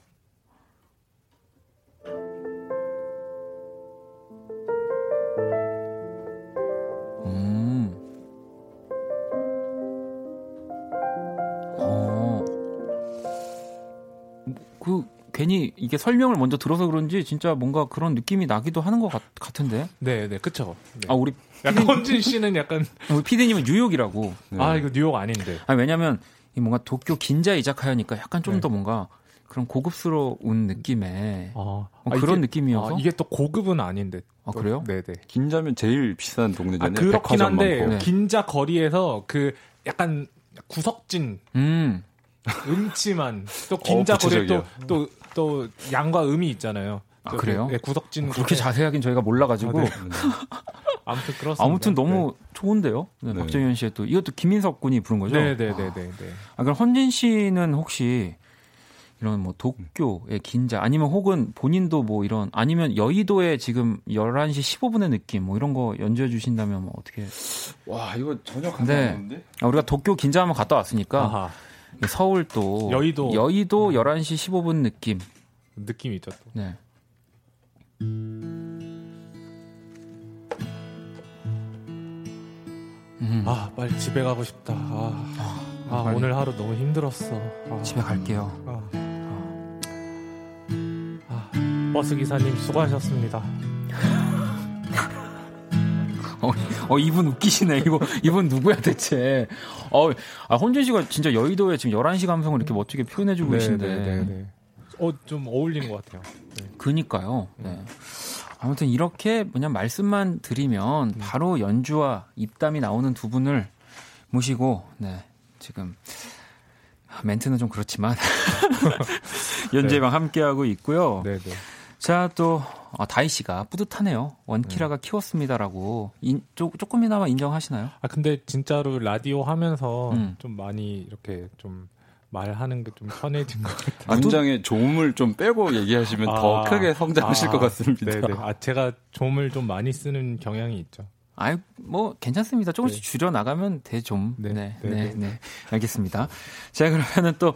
그 괜히 이게 설명을 먼저 들어서 그런지 진짜 뭔가 그런 느낌이 나기도 하는 것 같, 같은데. 네, 네, 그쵸. 네. 아 우리 약간 헌진 씨는 약간 우리 피디님은 뉴욕이라고. 네. 아 이거 뉴욕 아닌데. 아니 왜냐면 이 뭔가 도쿄 긴자 이자카야니까 약간 좀 네. 더 뭔가 그런 고급스러운 느낌의 아, 뭐 아, 그런 이게, 느낌이어서 아, 이게 또 고급은 아닌데. 아, 그래요? 네, 네. 긴자면 제일 비싼 아 동네잖아요. 그렇긴 백화점 한데 많고. 네. 긴자 거리에서 그 약간 구석진 음 음침한 또 긴자 어, 구체적이야. 또또 또 양과 음이 있잖아요. 아, 또 그래요? 네, 구석진 그렇게 곳에. 자세하긴 저희가 몰라가지고 아, 네. 음. 아무튼 그렇습니다. 아무튼 너무 좋은데요. 네, 네. 박정현 씨의 또 이것도 김인석 군이 부른 거죠. 네, 네, 네, 네, 네. 아 그럼 헌진 씨는 혹시 이런 뭐 도쿄의 긴자 아니면 혹은 본인도 뭐 이런 아니면 여의도에 지금 11시 15분의 느낌 뭐 이런 거 연주해 주신다면 뭐 어떻게 와 이거 전혀 감이 네. 안 오는데. 아, 우리가 도쿄 긴자 한번 갔다 왔으니까 아하. 서울 또 여의도. 여의도 11시 15분 느낌. 느낌이 있죠. 또. 네. 음, 아, 빨리 집에 가고 싶다. 아, 아, 빨리. 오늘 하루 너무 힘들었어. 아, 집에 갈게요. 아, 아, 버스 기사님 수고하셨습니다. 어, 어, 이분 웃기시네. 이거, 이분 누구야, 대체. 어, 아, 헌준 씨가 진짜 여의도에 지금 11시 감성을 이렇게 멋지게 표현해주고 계신데. 네, 네, 네. 어, 좀 어울리는 것 같아요. 네. 그니까요. 네. 아무튼 이렇게 그냥 말씀만 드리면 바로 연주와 입담이 나오는 두 분을 모시고, 네. 지금, 멘트는 좀 그렇지만, 연재방 함께하고 있고요. 네, 네. 자, 또, 아, 다희 씨가 뿌듯하네요. 원키라가 키웠습니다라고. 인, 조, 조금이나마 인정하시나요? 아 근데 진짜로 라디오 하면서 음. 좀 많이 이렇게 좀 말하는 게 좀 편해진 것 같아요. 문장에 조음을 좀 빼고 얘기하시면 더 아. 크게 성장하실 아, 것 같습니다. 네네. 아 제가 좀을 좀 많이 쓰는 경향이 있죠. 아이 뭐 괜찮습니다. 조금씩 네. 줄여 나가면 돼 좀. 네. 네, 네, 네, 네. 네. 알겠습니다. 자 그러면은 또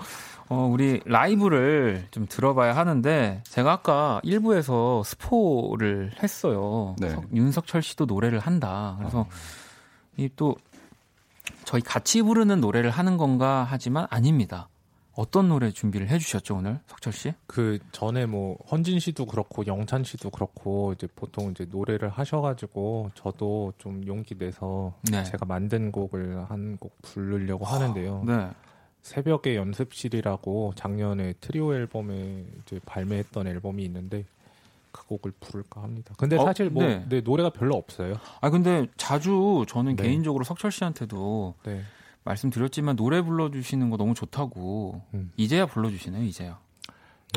어, 우리 라이브를 좀 들어봐야 하는데 제가 아까 1부에서 스포를 했어요. 네. 석- 윤석철 씨도 노래를 한다. 그래서 이또 저희 같이 부르는 노래를 하는 건가 하지만 아닙니다. 어떤 노래 준비를 해주셨죠 오늘 석철 씨? 그 전에 뭐 헌진 씨도 그렇고 영찬 씨도 그렇고 이제 보통 이제 노래를 하셔가지고 저도 좀 용기 내서 네. 제가 만든 곡을 한 곡 부르려고 하는데요. 네. 새벽의 연습실이라고 작년에 트리오 앨범에 발매했던 앨범이 있는데 그 곡을 부를까 합니다. 근데 어, 사실 뭐 네. 네, 노래가 별로 없어요. 아 근데 자주 저는 네. 개인적으로 석철 씨한테도 네. 말씀드렸지만 노래 불러주시는 거 너무 좋다고 음. 이제야 불러주시네요 이제야 네,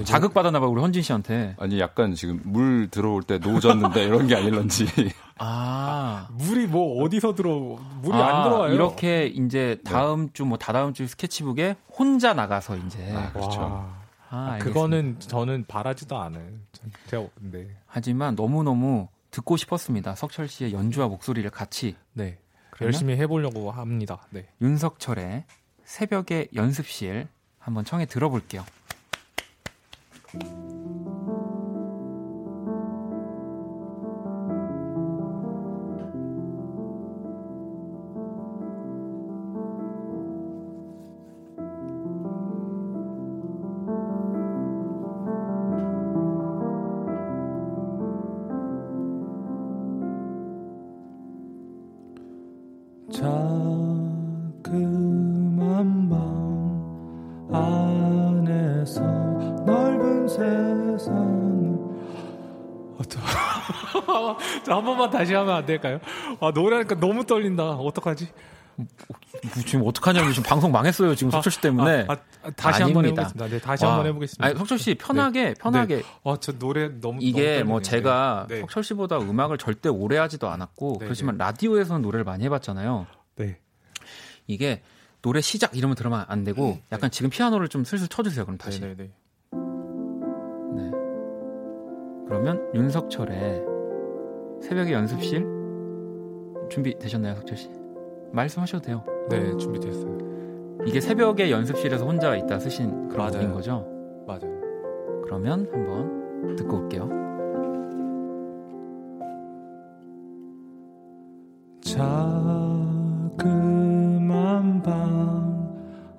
자극 받았나 봐요 우리 헌진 씨한테 아니 약간 지금 물 들어올 때 노졌는데 이런 게 아닐런지. 아 물이 뭐 어디서 들어 물이 아, 안 들어와요. 이렇게 이제 다음 주뭐 다다음 주 스케치북에 혼자 나가서 이제 아, 그렇죠. 와. 아, 아. 그거는 저는 바라지도 않아요. 전- 제가 네. 하지만 너무 너무 듣고 싶었습니다 석철 씨의 연주와 목소리를 같이 네. 열심히 해보려고 합니다. 네. 윤석철의 새벽의 연습실 한번 청해 들어볼게요. 자그 한 번만 다시 하면 안 될까요? 아 노래하니까 너무 떨린다. 어떡하지? 지금 어떡하냐면 지금 방송 망했어요 지금 석철 씨 때문에. 아, 아, 다시 한번 아닙니다. 해보겠습니다. 네, 다시 와. 한번 해보겠습니다. 아니, 석철 씨 편하게 편하게 아, 저 노래 너무 이게 너무 뭐. 제가 네. 석철 씨보다 음악을 절대 오래 하지도 않았고 네, 그렇지만 라디오에서는 노래를 많이 해봤잖아요. 네. 이게 노래 시작 이러면 들으면 안 되고 약간 지금 피아노를 좀 슬슬 쳐주세요. 그럼 다시. 네, 네, 네. 네. 그러면 윤석철의 새벽의 연습실 준비 되셨나요, 석철 씨? 말씀하셔도 돼요. 네, 준비됐어요. 이게 새벽의 연습실에서 혼자 있다 쓰신 그런 맞아요. 곡인 거죠? 맞아요. 그러면 한번 듣고 올게요. 자그만 방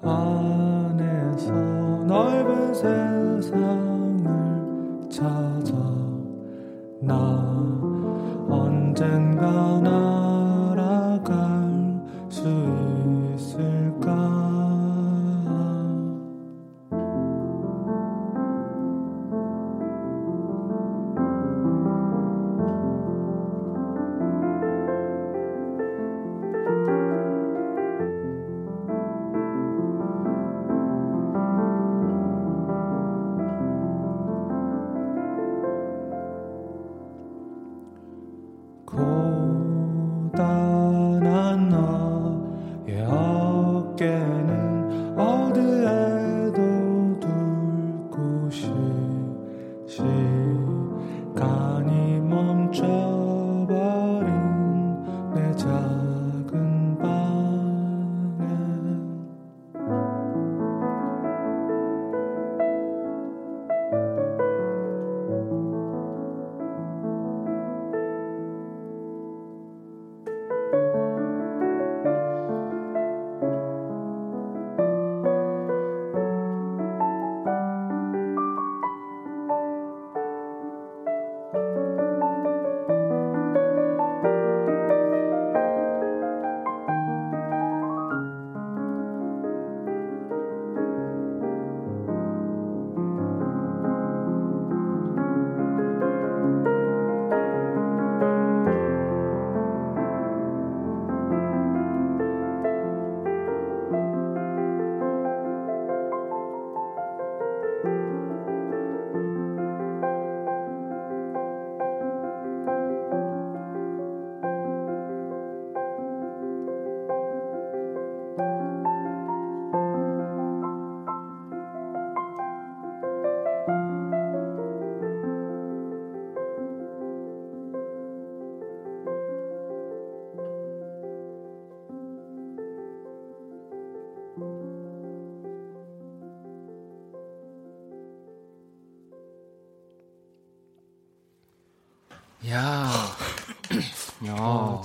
안에서 넓은 세상을 찾아 나 언젠가 날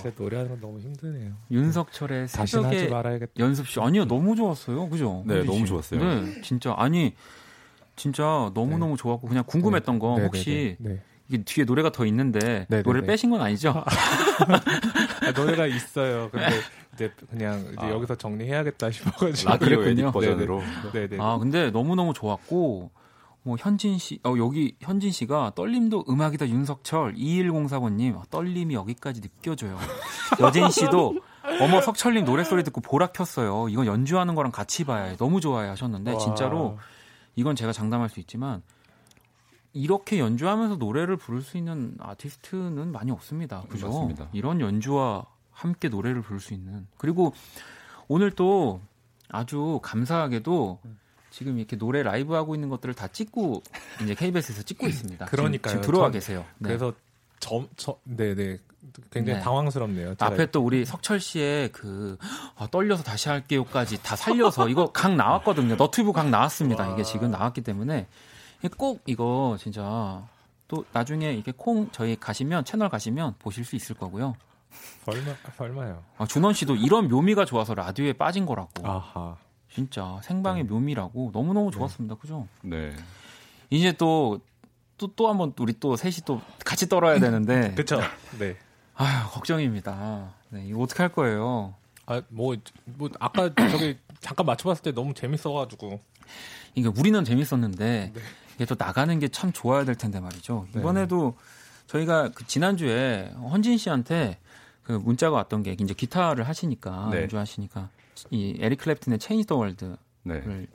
아, 제 노래하는 건 너무 힘드네요. 윤석철의 하지 새벽에. 연습실 아니요 너무 좋았어요, 그죠? 네, 너무 씨? 좋았어요. 네, 진짜 아니 진짜 너무 너무 좋았고 그냥 궁금했던 건 네, 혹시 네, 네. 이게 뒤에 노래가 더 있는데 네, 노래를 네. 빼신 건 아니죠? 아, 노래가 있어요. 근데 이제 그냥 이제 아. 여기서 정리해야겠다 싶어가지고. 라디오. 에디 버전으로. 네네. 아 근데 너무 너무 좋았고 뭐 현진 씨, 어 여기 현진 씨가 떨림도 음악이다 윤석철 2104번님 떨림이 여기까지 느껴져요. 여진 씨도 어머 석철님 노래 소리 듣고 보라 켰어요. 이건 연주하는 거랑 같이 봐야 해. 너무 좋아해 하셨는데 와. 진짜로 이건 제가 장담할 수 있지만 이렇게 연주하면서 노래를 부를 수 있는 아티스트는 많이 없습니다. 그죠? 맞습니다. 이런 연주와 함께 노래를 부를 수 있는 그리고 오늘 또 아주 감사하게도 지금 이렇게 노래 라이브 하고 있는 것들을 다 찍고 이제 KBS에서 찍고 있습니다. 그러니까요. 지금, 들어와 전- 계세요. 네. 그래서 점, 저, 네네. 굉장히 네. 당황스럽네요. 앞에 또 우리 석철 씨의 그 아, 떨려서 다시 할게요까지 다 살려서 이거 각 나왔거든요. 너튜브 각 나왔습니다. 이게 지금 나왔기 때문에 꼭 이거 진짜 또 나중에 이게 콩 저희 가시면 채널 가시면 보실 수 있을 거고요. 설마, 설마요. 아, 준원 씨도 이런 묘미가 좋아서 라디오에 빠진 거라고. 아하. 진짜 생방의 묘미라고 너무너무 좋았습니다. 그죠? 네. 이제 또 또 또 한번 우리 또 셋이 또 같이 떨어야 되는데 그쵸. 네. 아휴 걱정입니다. 네, 이거 어떻게 할 거예요? 아, 뭐, 뭐, 아까 저기 잠깐 맞춰봤을 때 너무 재밌어가지고. 이게 우리는 재밌었는데 네. 이게 또 나가는 게 참 좋아야 될 텐데 말이죠. 네. 이번에도 저희가 그 지난주에 헌진 씨한테 그 문자가 왔던 게 이제 기타를 하시니까 네. 연주하시니까 이 에릭 클랩튼의 체인지 더 월드를 네.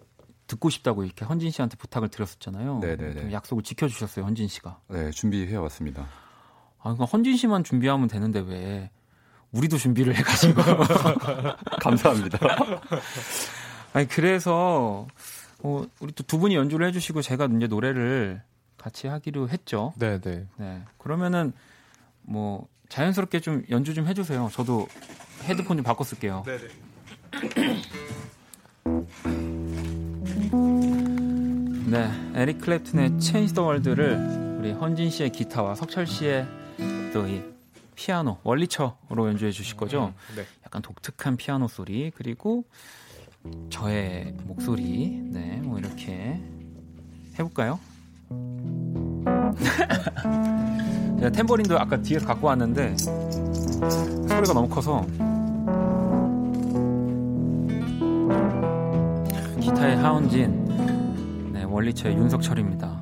듣고 싶다고 이렇게 헌진 씨한테 부탁을 드렸었잖아요. 네네네. 그 약속을 지켜주셨어요, 헌진 씨가. 네, 준비해 왔습니다. 아, 그러니까 헌진 씨만 준비하면 되는데 왜 우리도 준비를 해가지고. 감사합니다. 아니 그래서 어, 우리 또 두 분이 연주를 해주시고 제가 이제 노래를 같이 하기로 했죠. 네네. 네. 그러면은 뭐 자연스럽게 좀 연주 좀 해주세요. 저도 헤드폰 좀 바꿔 쓸게요. 네네. 네, 에릭 클랩튼의 Change the World를 우리 헌진 씨의 기타와 석철 씨의 또 이 피아노 원리처로 연주해 주실 거죠. 네. 약간 독특한 피아노 소리 그리고 저의 목소리 네 뭐 이렇게 해볼까요? 제가 탬버린도 아까 뒤에서 갖고 왔는데 소리가 너무 커서 기타의 하운진 네, 원리처의 윤석철입니다.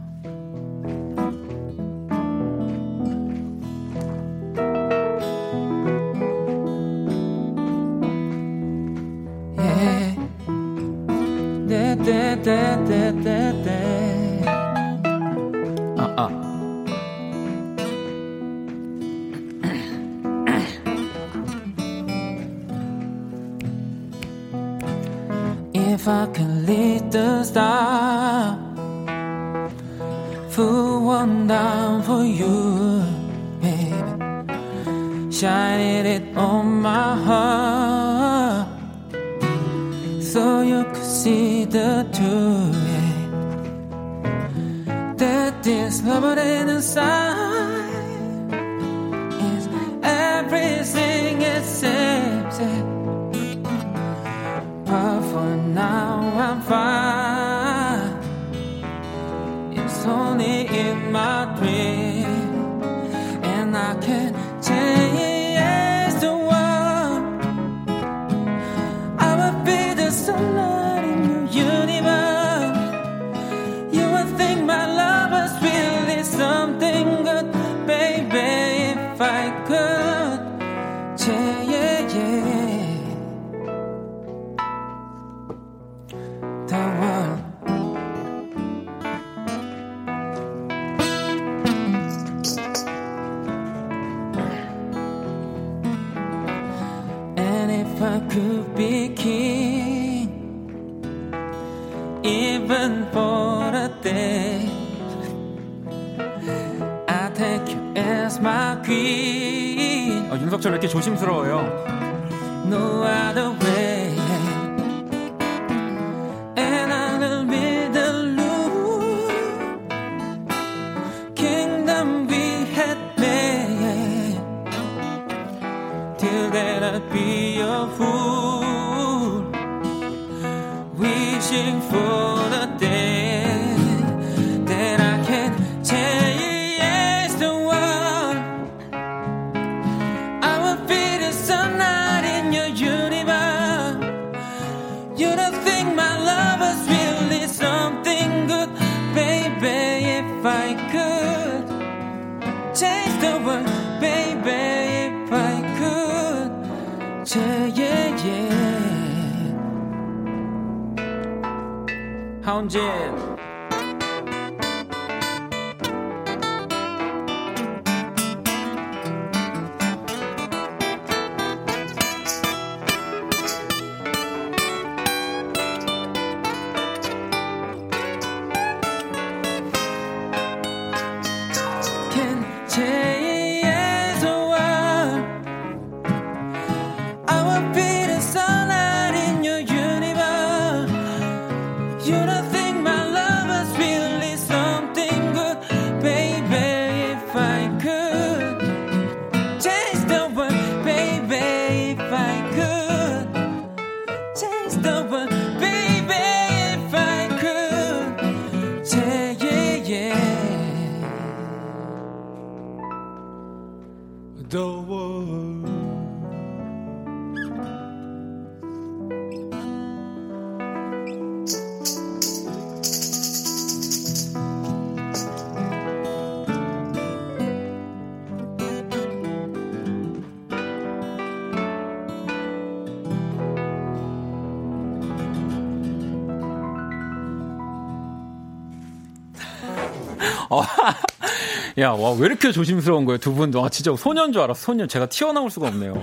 야, 와, 왜 이렇게 조심스러운 거예요, 두 분? 와, 진짜 소년 줄 알았어, 소년. 제가 튀어나올 수가 없네요.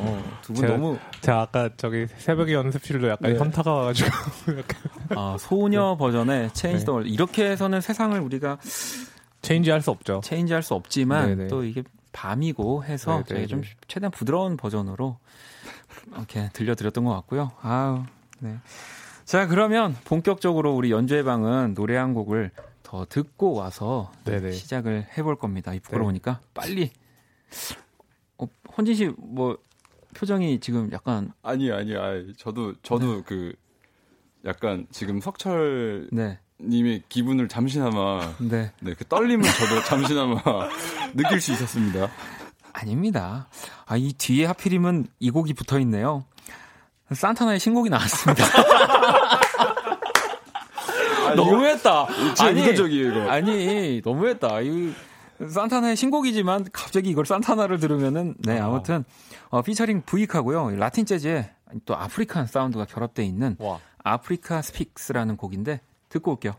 두분 제가- 너무, 제가 아까 저기 새벽에 연습실로 약간 네. 현타가 와가지고 약간 아, 소녀 버전의 Change 네. The World. 이렇게 해서는 세상을 우리가 change 할 수 없죠. change 할 수 없지만, 네네. 또 이게 밤이고 해서 네네. 저희 좀 최대한 부드러운 버전으로 이렇게 들려드렸던 것 같고요. 아우, 네. 자, 그러면 본격적으로 우리 연주의 방은 노래 한 곡을 더 듣고 와서 네네. 시작을 해볼 겁니다. 이 부끄러우니까 빨리. 어, 헌진 씨 뭐 표정이 지금 약간 아니요, 아니요. 아이, 저도 저도 그 약간 지금 석철 네, 님의 기분을 잠시나마 네 네, 그 떨림을 저도 잠시나마 느낄 수 있었습니다. 아닙니다. 아 이 뒤에 하필이면 이 곡이 붙어 있네요. 산타나의 신곡이 나왔습니다. 너무했다. 진짜 의도적이에요, 이거. 아니 너무했다. 이 산타나의 신곡이지만 갑자기 이걸 산타나를 들으면은 네 아무튼 어, 피처링 부익하고요. 라틴 재즈에 또 African 사운드가 결합돼 있는 와. Africa Speaks라는 곡인데 듣고 올게요.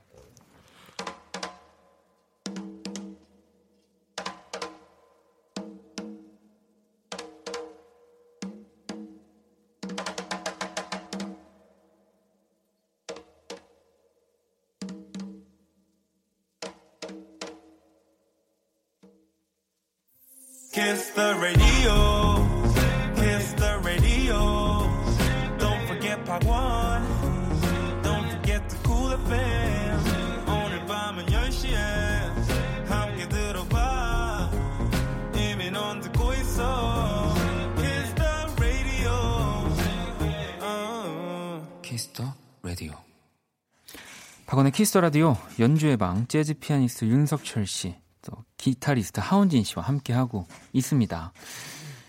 Kiss the Radio 연주의 방 재즈 피아니스트 윤석철 씨, 또 기타리스트 하헌진 씨와 함께 하고 있습니다.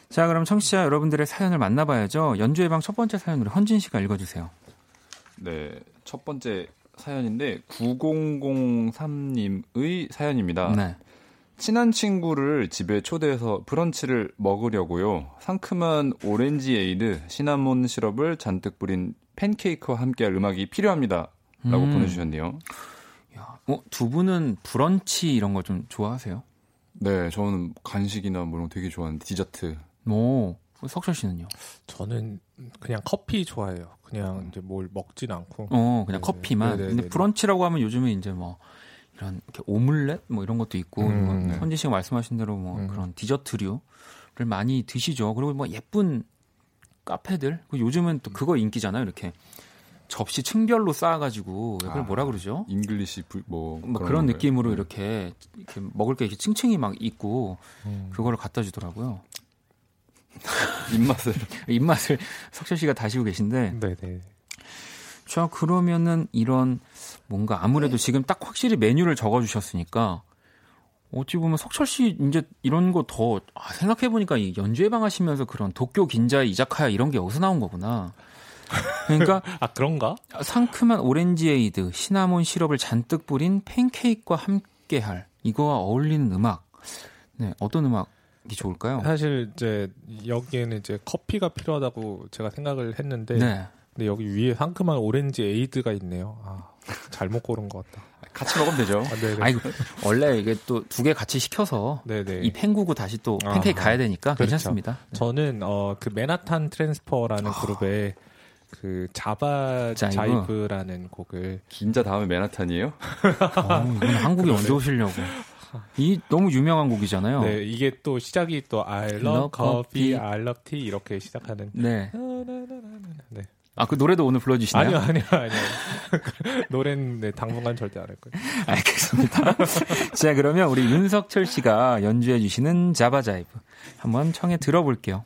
자, 그럼 청취자 여러분들의 사연을 만나봐야죠. 연주의 방 첫 번째 사연으로 헌진 씨가 읽어주세요. 네, 첫 번째 사연인데 9003님의 사연입니다. 네. 친한 친구를 집에 초대해서 브런치를 먹으려고요. 상큼한 오렌지 에이드, 시나몬 시럽을 잔뜩 뿌린 팬케이크와 함께할 음악이 필요합니다. 라고 음. 보내주셨네요. 야, 어, 두 분은 브런치 이런 거 좀 좋아하세요? 네, 저는 간식이나 뭐 이런 거 되게 좋아하는데 디저트. 뭐 석철 씨는요? 저는 그냥 커피 좋아해요. 그냥 이제 뭘 먹진 않고. 어, 그냥 네네. 커피만. 네네네네. 근데 브런치라고 하면 요즘에 이제 뭐 이런 이렇게 오믈렛 뭐 이런 것도 있고 음, 뭐 네. 선지 씨가 말씀하신 대로 뭐 음. 그런 디저트류를 많이 드시죠. 그리고 뭐 예쁜 카페들. 그 요즘은 또 그거 인기잖아요. 이렇게 접시 층별로 쌓아가지고 그걸 아. 뭐라 그러죠? English 불- 뭐, 뭐 그런 거예요. 느낌으로 네. 이렇게, 이렇게 먹을 게 이렇게 층층이 막 있고 음. 그거를 갖다 주더라고요. 입맛을. 입맛을 석철 씨가 다시고 계신데 네네. 자 그러면은 이런 뭔가 아무래도 지금 딱 확실히 메뉴를 적어주셨으니까 어찌 보면 석철 씨 이제 이런 거더 아, 생각해 보니까 이 연주의 방 하시면서 그런 도쿄 긴자 이자카야 이런 게 여기서 나온 거구나. 그러니까 아 그런가? 상큼한 오렌지 에이드, 시나몬 시럽을 잔뜩 뿌린 팬케이크와 함께할 이거와 어울리는 음악. 네, 어떤 음악 이 좋을까요? 사실 이제 여기에는 이제 커피가 필요하다고 제가 생각을 했는데 네. 근데 여기 위에 상큼한 오렌지 에이드가 있네요. 아 잘못 고른 것 같다. 같이 먹으면 되죠. 아, 네네. 아이고 원래 이게 또 두 개 같이 시켜서 네네. 이 팬구구 다시 또 팬케이크 아하. 가야 되니까 그렇죠. 괜찮습니다. 저는 어 그 Manhattan Transfer라는 그룹의 그 자바 자이브. 자이브라는 곡을 긴자 다음에 맨하탄이에요? 어, 이건 한국에 언제 오시려고? 이 너무 유명한 곡이잖아요. 네 이게 또 시작이 또 I Love coffee, coffee. I love tea 이렇게 시작하는 네. 네. 아그 노래도 오늘 불러주시나요? 아니요 아니요 아니요 노래는 네, 당분간 절대 안 할 거예요. 알겠습니다. 자, 그러면 우리 윤석철 씨가 연주해 주시는 자바자이브 한번 청해 들어볼게요.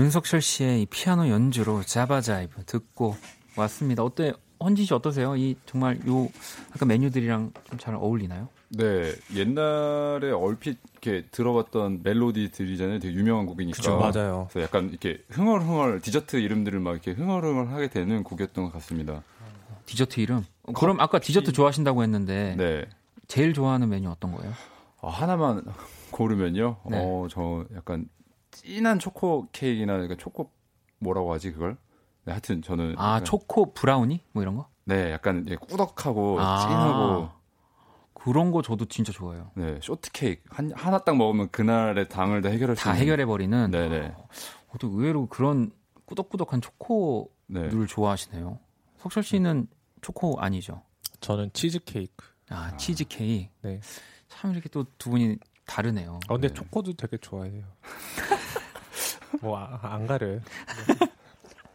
윤석철 씨의 이 피아노 연주로 Java Jive 듣고 왔습니다. 어때? 헌진 씨 어떠세요? 이 정말 요 아까 메뉴들이랑 좀 잘 어울리나요? 네, 옛날에 얼핏 이렇게 들어봤던 멜로디들이잖아요. 되게 유명한 곡이니까. 그죠 맞아요. 그래서 약간 이렇게 흥얼흥얼 디저트 이름들을 막 이렇게 흥얼흥얼 하게 되는 곡이었던 것 같습니다. 디저트 이름? 어, 그럼 아까 디저트 좋아하신다고 했는데 네. 제일 좋아하는 메뉴 어떤 거예요? 어, 하나만 고르면요. 네. 어, 저 약간 진한 초코 케이크나 그러니까 초코 뭐라고 하지 그걸? 네, 하여튼 저는 아 초코 브라우니 뭐 이런 거? 네, 약간 이제 꾸덕하고 아. 진하고 그런 거 저도 진짜 좋아해요. 네, 쇼트 케이크 한 하나 딱 먹으면 그날의 당을 다 해결할 수다 있는 해결해 버리는. 네, 네. 또 의외로 그런 꾸덕꾸덕한 초코를 네. 좋아하시네요. 석철 씨는 초코 아니죠? 저는 치즈 케이크. 아, 치즈 케이크. 네. 참 이렇게 또 두 분이 다르네요. 아, 근데 네. 초코도 되게 좋아해요. 뭐안 가려요.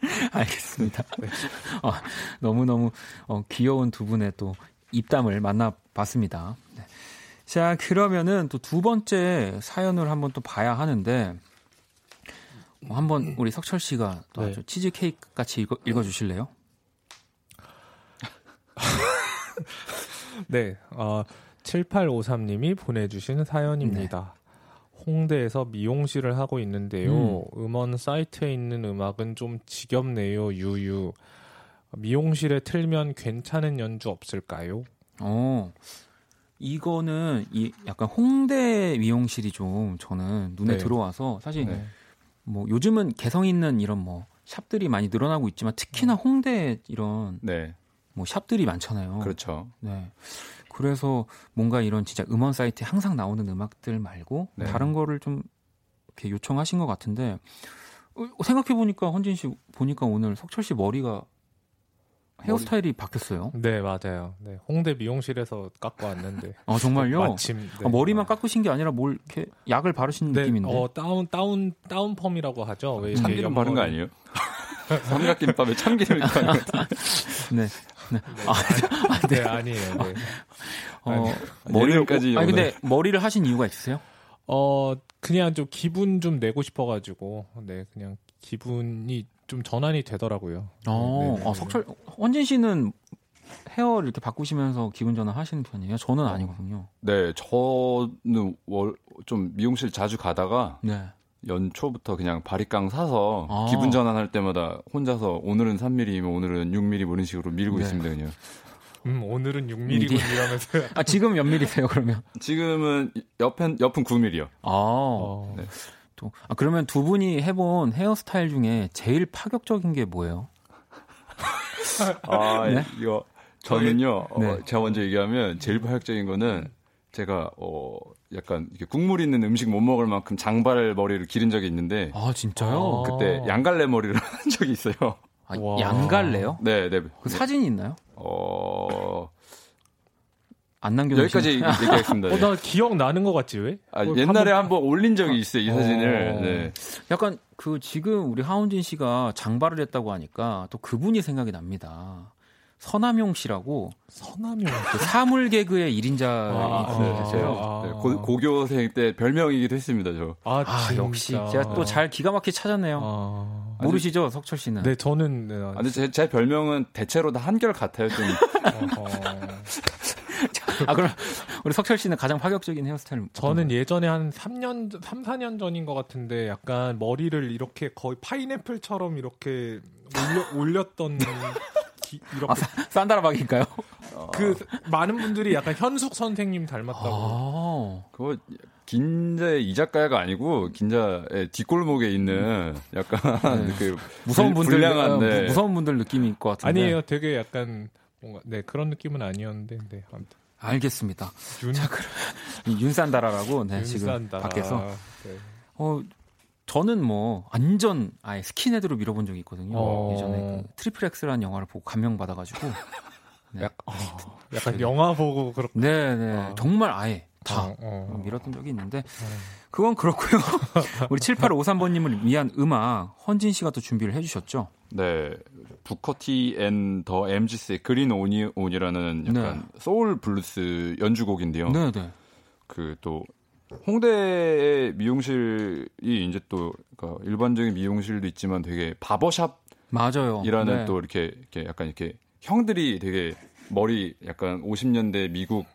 알겠습니다. 어, 너무너무 어, 귀여운 두 분의 또 입담을 만나봤습니다. 네. 자, 그러면은 또 두 번째 사연을 한번 또 봐야 하는데, 어, 한번 우리 석철 씨가 또 네. 아주 치즈케이크 같이 읽어, 읽어주실래요? 네, 어, 7853님이 보내주신 사연입니다. 홍대에서 미용실을 하고 있는데요. 음. 원 사이트에 있는 음악은 좀 지겹네요, 유유. 미용실에 틀면 괜찮은 연주 없을까요? 어, 이거는 이 약간 홍대 미용실이 좀 저는 눈에 네. 들어와서 사실 네. 뭐 요즘은 개성 있는 이런 뭐 샵들이 많이 늘어나고 있지만 특히나 홍대 이런 네. 뭐 샵들이 많잖아요. 그렇죠. 네. 그래서 뭔가 이런 진짜 음원 사이트에 항상 나오는 음악들 말고 네. 다른 거를 좀 이렇게 요청하신 것 같은데 어, 생각해 보니까 헌진 씨 보니까 오늘 석철 씨 머리가 헤어스타일이 바뀌었어요. 네, 맞아요. 네, 홍대 미용실에서 깎고 왔는데. 아 정말요? 마침 네. 아, 머리만 깎으신 게 아니라 뭘 이렇게 약을 바르신 네, 느낌인데. 어, 다운 다운 다운 펌이라고 하죠. 왜 참기름 바른 거 아니에요? 삼각김밥에 참기름을 바 른거 같은데. 네. 네, 아니에요. 네. 어, 머리까지 아니 근데 머리를 하신 이유가 있으세요? 어, 그냥 좀 기분 좀 내고 싶어가지고, 네, 그냥 기분이 좀 전환이 되더라고요. 어, 네, 네. 아, 석철 원진 씨는 헤어를 이렇게 바꾸시면서 기분 전환 하시는 편이에요? 저는 아니거든요. 네, 저는 월, 좀 미용실 자주 가다가 네. 연초부터 그냥 바리깡 사서 아. 기분 전환할 때마다 혼자서 오늘은 3mm이면 오늘은 6mm 뭐 이런 식으로 밀고 네. 있습니다 그냥. 음, 오늘은 미리. 6mm군 이러면서. 아 지금 몇 밀이세요 그러면? 지금은 옆엔 옆은 9mm요. 아, 어, 네. 또 아, 그러면 두 분이 해본 헤어스타일 중에 제일 파격적인 게 뭐예요? 아 네? 이거 저는요. 어, 네. 제가 먼저 얘기하면 제일 파격적인 거는 제가 어 약간 이렇게 국물 있는 음식 못 먹을 만큼 장발 머리를 기른 적이 있는데 아 진짜요? 아. 그때 양갈래 머리를 한 적이 있어요. 아, 와. 양갈래요? 네, 네. 그 사진이 있나요? 어 안 남겨주신 여기까지 얘기하겠습니다. 어, 네. 나 기억 나는 것 같지 왜? 아, 어, 옛날에 한번- 한번 올린 적이 있어요, 이 사진을. 어. 네. 약간 그 지금 우리 하운진 씨가 장발을 했다고 하니까 또 그분이 생각이 납니다. 서남용 씨라고 서남용. 그 사물 개그의 1인자이 아, 분 아. 아. 네, 고, 고교생 때 별명이기도 했습니다, 저. 아, 아. 역시 제가 또 잘 기가 막히게 찾았네요. 아. 모르시죠, 석철 씨는? 네, 저는 네, 아, 근데 제, 제 별명은 대체로 다 한결 같아요, 좀. 어, 아, 그럼 우리 석철 씨는 가장 파격적인 헤어스타일 저는 예전에 한 3년, 3, 4년 전인 것 같은데 약간 머리를 이렇게 거의 파인애플처럼 이렇게 올려, 올렸던 기- 이렇게 아, 산다라박일까요? 그 많은 분들이 약간 현숙 선생님 닮았다고. 아, 그거 긴자의 이 작가가 아니고 긴자의 뒷골목에 있는 약간 네. 그 무서운 불- 분들, 불량한 어, 네. 무서운 분들 느낌일 것 같은데. 아니에요. 되게 약간 뭔가 네 그런 느낌은 아니었는데 네 아무튼 알겠습니다. 윤이 윤산다라라고 네, 지금 윤산다. 밖에서 네. 어 저는 뭐 완전 아예 skinhead로 밀어본 적이 있거든요. 어. 예전에 그 Triple X라는 영화를 보고 감명 받아가지고. 네. 약, 어, 약간 영화 보고 그렇게 네, 네. 아. 정말 아예 다 어, 어. 밀었던 적이 있는데 그건 그렇고요. 우리 7853번님을 위한 음악 헌진 씨가 또 준비를 해주셨죠. 네. 부커티 앤 더 MG스의 그린 오니온이라는 약간 네. 소울 블루스 연주곡인데요. 네, 네. 그또 홍대의 미용실이 이제 또 그러니까 일반적인 미용실도 있지만 되게 barbershop이라는 맞아요. 네. 또 이렇게 이렇게 약간 이렇게 형들이 되게 머리 약간 50년대 미국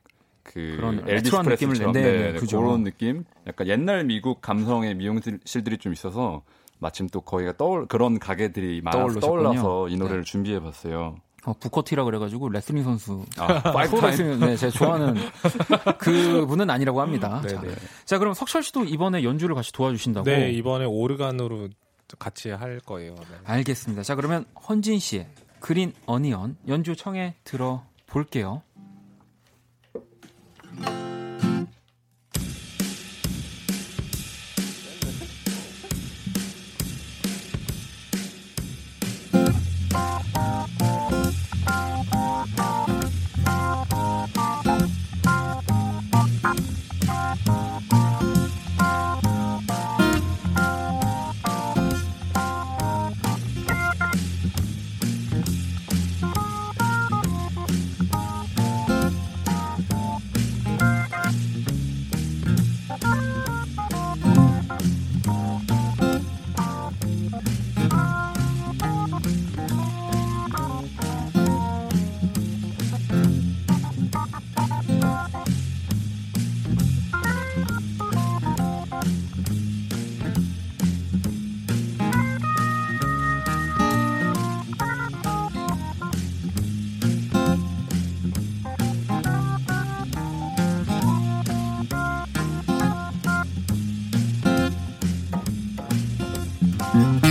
그 엘비스 프레슬리처럼 내- 네, 네, 네, 네, 그죠. 그런 느낌 약간 옛날 미국 감성의 미용실들이 좀 있어서 마침 또 거기가 떠올 그런 가게들이 많아서. 떠올라서 이 네. 노래를 준비해 봤어요. 어, Booker T라 그래가지고 레슬링 선수. 아. 프로 레슬링, 네, 제가 좋아하는 그 분은 아니라고 합니다. 네, 자, 네. 자, 그럼 석철 씨도 이번에 연주를 같이 도와주신다고. 네 이번에 오르간으로 같이 할 거예요. 네. 알겠습니다. 자, 그러면 헌진 씨의 그린 어니언 연주 청해 들어 볼게요. Mm-hmm.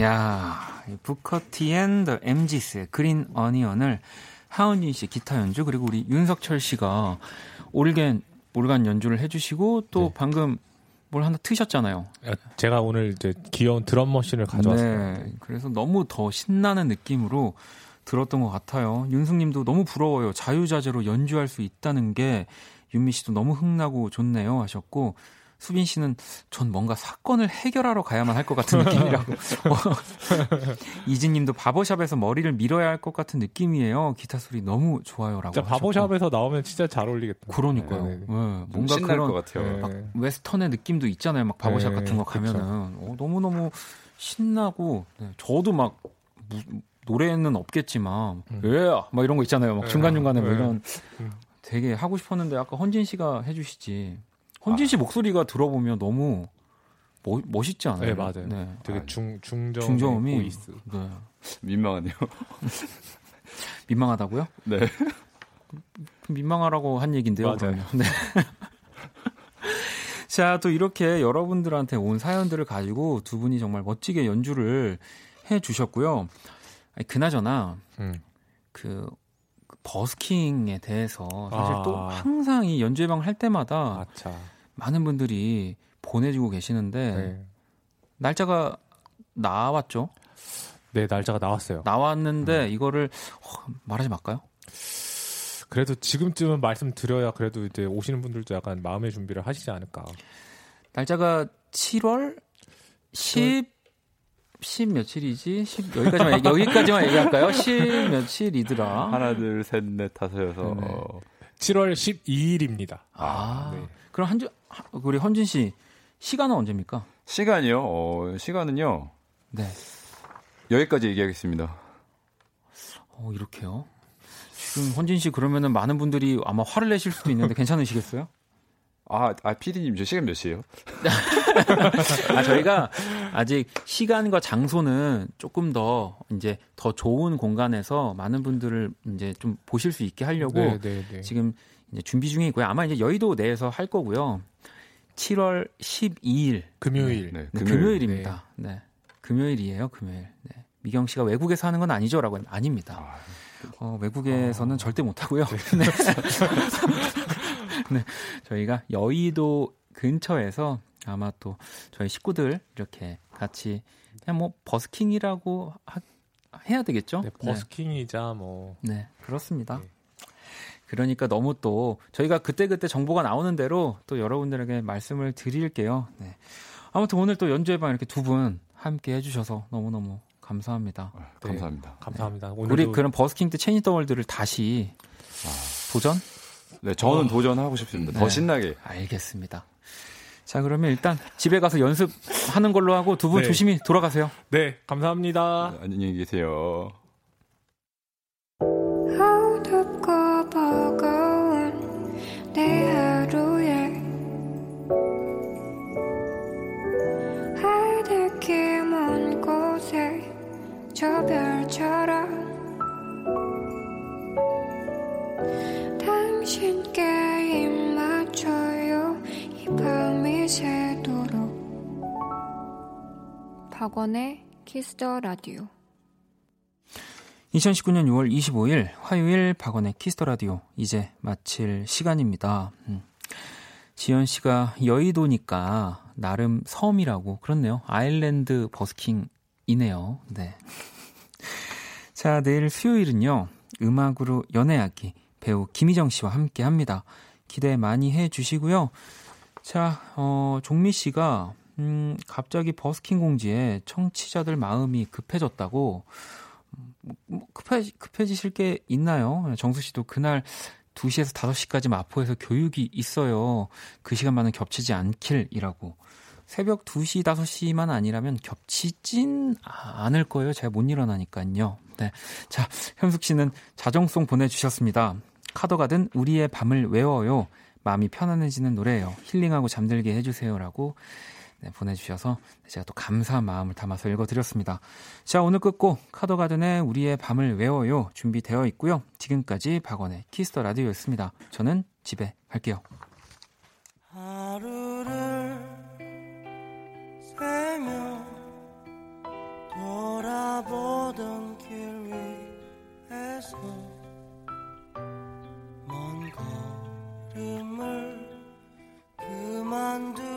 야, 부커티 앤더 MG스의 그린 어니언을 하은진 씨 기타 연주 그리고 우리 윤석철 씨가 올겐 올간 연주를 해주시고 또 네. 방금 뭘 하나 트셨잖아요. 제가 오늘 이제 귀여운 드럼 머신을 가져왔어요. 네, 그래서 너무 더 신나는 느낌으로 들었던 것 같아요. 윤숙님도 너무 부러워요. 자유자재로 연주할 수 있다는 게 윤미 씨도 너무 흥나고 좋네요 하셨고 수빈 씨는 전 뭔가 사건을 해결하러 가야만 할 것 같은 느낌이라고. 이진 님도 바버샵에서 머리를 밀어야 할 것 같은 느낌이에요. 기타 소리 너무 좋아요라고. 진짜 하셨고. 바보샵에서 나오면 진짜 잘 어울리겠다. 그러니까요. 네, 네, 네, 네. 좀 뭔가 신날 그런 것 같아요. 네. 웨스턴의 느낌도 있잖아요. 막 바버샵 네, 같은 거. 가면은 어, 너무 너무 신나고 네, 저도 막 무- 노래는 없겠지만 음. 예, 막 이런 거 있잖아요. 막 네. 중간 중간에 뭐 네. 이런 음. 되게 하고 싶었는데 아까 헌진 씨가 해 주시지. 헌진 씨 목소리가 들어보면 너무 멋, 멋있지 않아요? 네, 맞아요. 네. 되게 아, 중 중저음의 중저음이 voice. 네. 민망하네요. 민망하다고요? 네. 민망하라고 한 얘긴데요. 맞아요. 그러면. 네. 자, 또 이렇게 여러분들한테 온 사연들을 가지고 두 분이 정말 멋지게 연주를 해 주셨고요. 그나저나 음. 그 버스킹에 대해서 사실 아. 또 항상 이 연주 예방 할 때마다 아차. 많은 분들이 보내주고 계시는데 네. 날짜가 나왔죠. 네, 날짜가 나왔어요. 나왔는데 음. 이거를 어, 말하지 말까요? 그래도 지금쯤은 말씀드려야 그래도 이제 오시는 분들도 약간 마음의 준비를 하시지 않을까. 날짜가 7월 10, 10 며칠이지? 10, 여기까지만, 얘기, 여기까지만 얘기할까요? 10 며칠이더라. 하나, 둘, 셋, 넷, 다섯여서. 네. 어, 7월 12일입니다. 아, 네. 그럼 하- 우리 헌진 씨, 시간은 언제입니까? 시간이요? 어, 시간은요. 네. 여기까지 얘기하겠습니다. 어, 이렇게요. 지금 헌진 씨 그러면은 많은 분들이 아마 화를 내실 수도 있는데 괜찮으시겠어요? 아, 아, 피디님, 저 시간 몇 시예요? 아, 저희가 아직 시간과 장소는 조금 더 이제 더 좋은 공간에서 많은 분들을 이제 좀 보실 수 있게 하려고 네, 네, 네. 지금 이제 준비 중에 있고요. 아마 이제 여의도 내에서 할 거고요. 7월 12일 금요일. 네, 네, 금요일. 금요일 입니다. 네. 금요일이에요, 금요일. 네. 미경 씨가 외국에서 하는 건 아니죠라고 하면 아닙니다. 아, 어, 외국에서는 절대 못 하고요. 네. 네. 저희가 여의도 근처에서 아마 또 저희 식구들 이렇게 같이 그냥 뭐 버스킹이라고 하- 해야 되겠죠? 네, 버스킹이자 뭐 네, 네, 그렇습니다. 네. 그러니까 너무 또 저희가 그때그때 정보가 나오는 대로 또 여러분들에게 말씀을 드릴게요. 네. 아무튼 오늘 또 연주회방 이렇게 두 분 함께 해주셔서 너무너무 감사합니다. 아, 감사합니다. 감사합니다. 우리 오늘도 그런 버스킹 때 체니 더 월드를 다시 도전? 네, 저는 도전하고 싶습니다. 더 네. 신나게. 알겠습니다. 자, 그러면 일단 집에 가서 연습하는 걸로 하고 두분 네. 조심히 돌아가세요. 네, 감사합니다. 안녕히 계세요. 박원의 Kiss the Radio 2019년 6월 25일 화요일 박원의 Kiss the Radio 이제 마칠 시간입니다. 음. 지연 씨가 여의도니까 나름 섬이라고 그렇네요. island busking이네요. 네. 자, 내일 수요일은요. 음악으로 연애하기 배우 김희정 씨와 함께 합니다. 기대 많이 해 주시고요. 자, 어, 종미 씨가 음, 갑자기 버스킹 공지에 청취자들 마음이 급해졌다고 뭐 급해, 급해지실 게 있나요? 정수 씨도 그날 2시에서 5시까지 마포에서 교육이 있어요. 그 시간만은 겹치지 않길이라고. 새벽 2시, 5시만 아니라면 겹치진 않을 거예요. 제가 못 일어나니까요. 네. 자, 현숙 씨는 자정송 보내주셨습니다. 카더가든 우리의 밤을 외워요. 마음이 편안해지는 노래예요. 힐링하고 잠들게 해주세요라고 네, 보내주셔서 제가 또 감사한 마음을 담아서 읽어드렸습니다. 자, 오늘 끝곡 카더가든의 우리의 밤을 외워요 준비되어 있고요. 지금까지 박원의 Kiss the Radio였습니다. 저는 집에 갈게요. 하루를 세며 돌아보던 길 위에서 먼 걸음을 그만두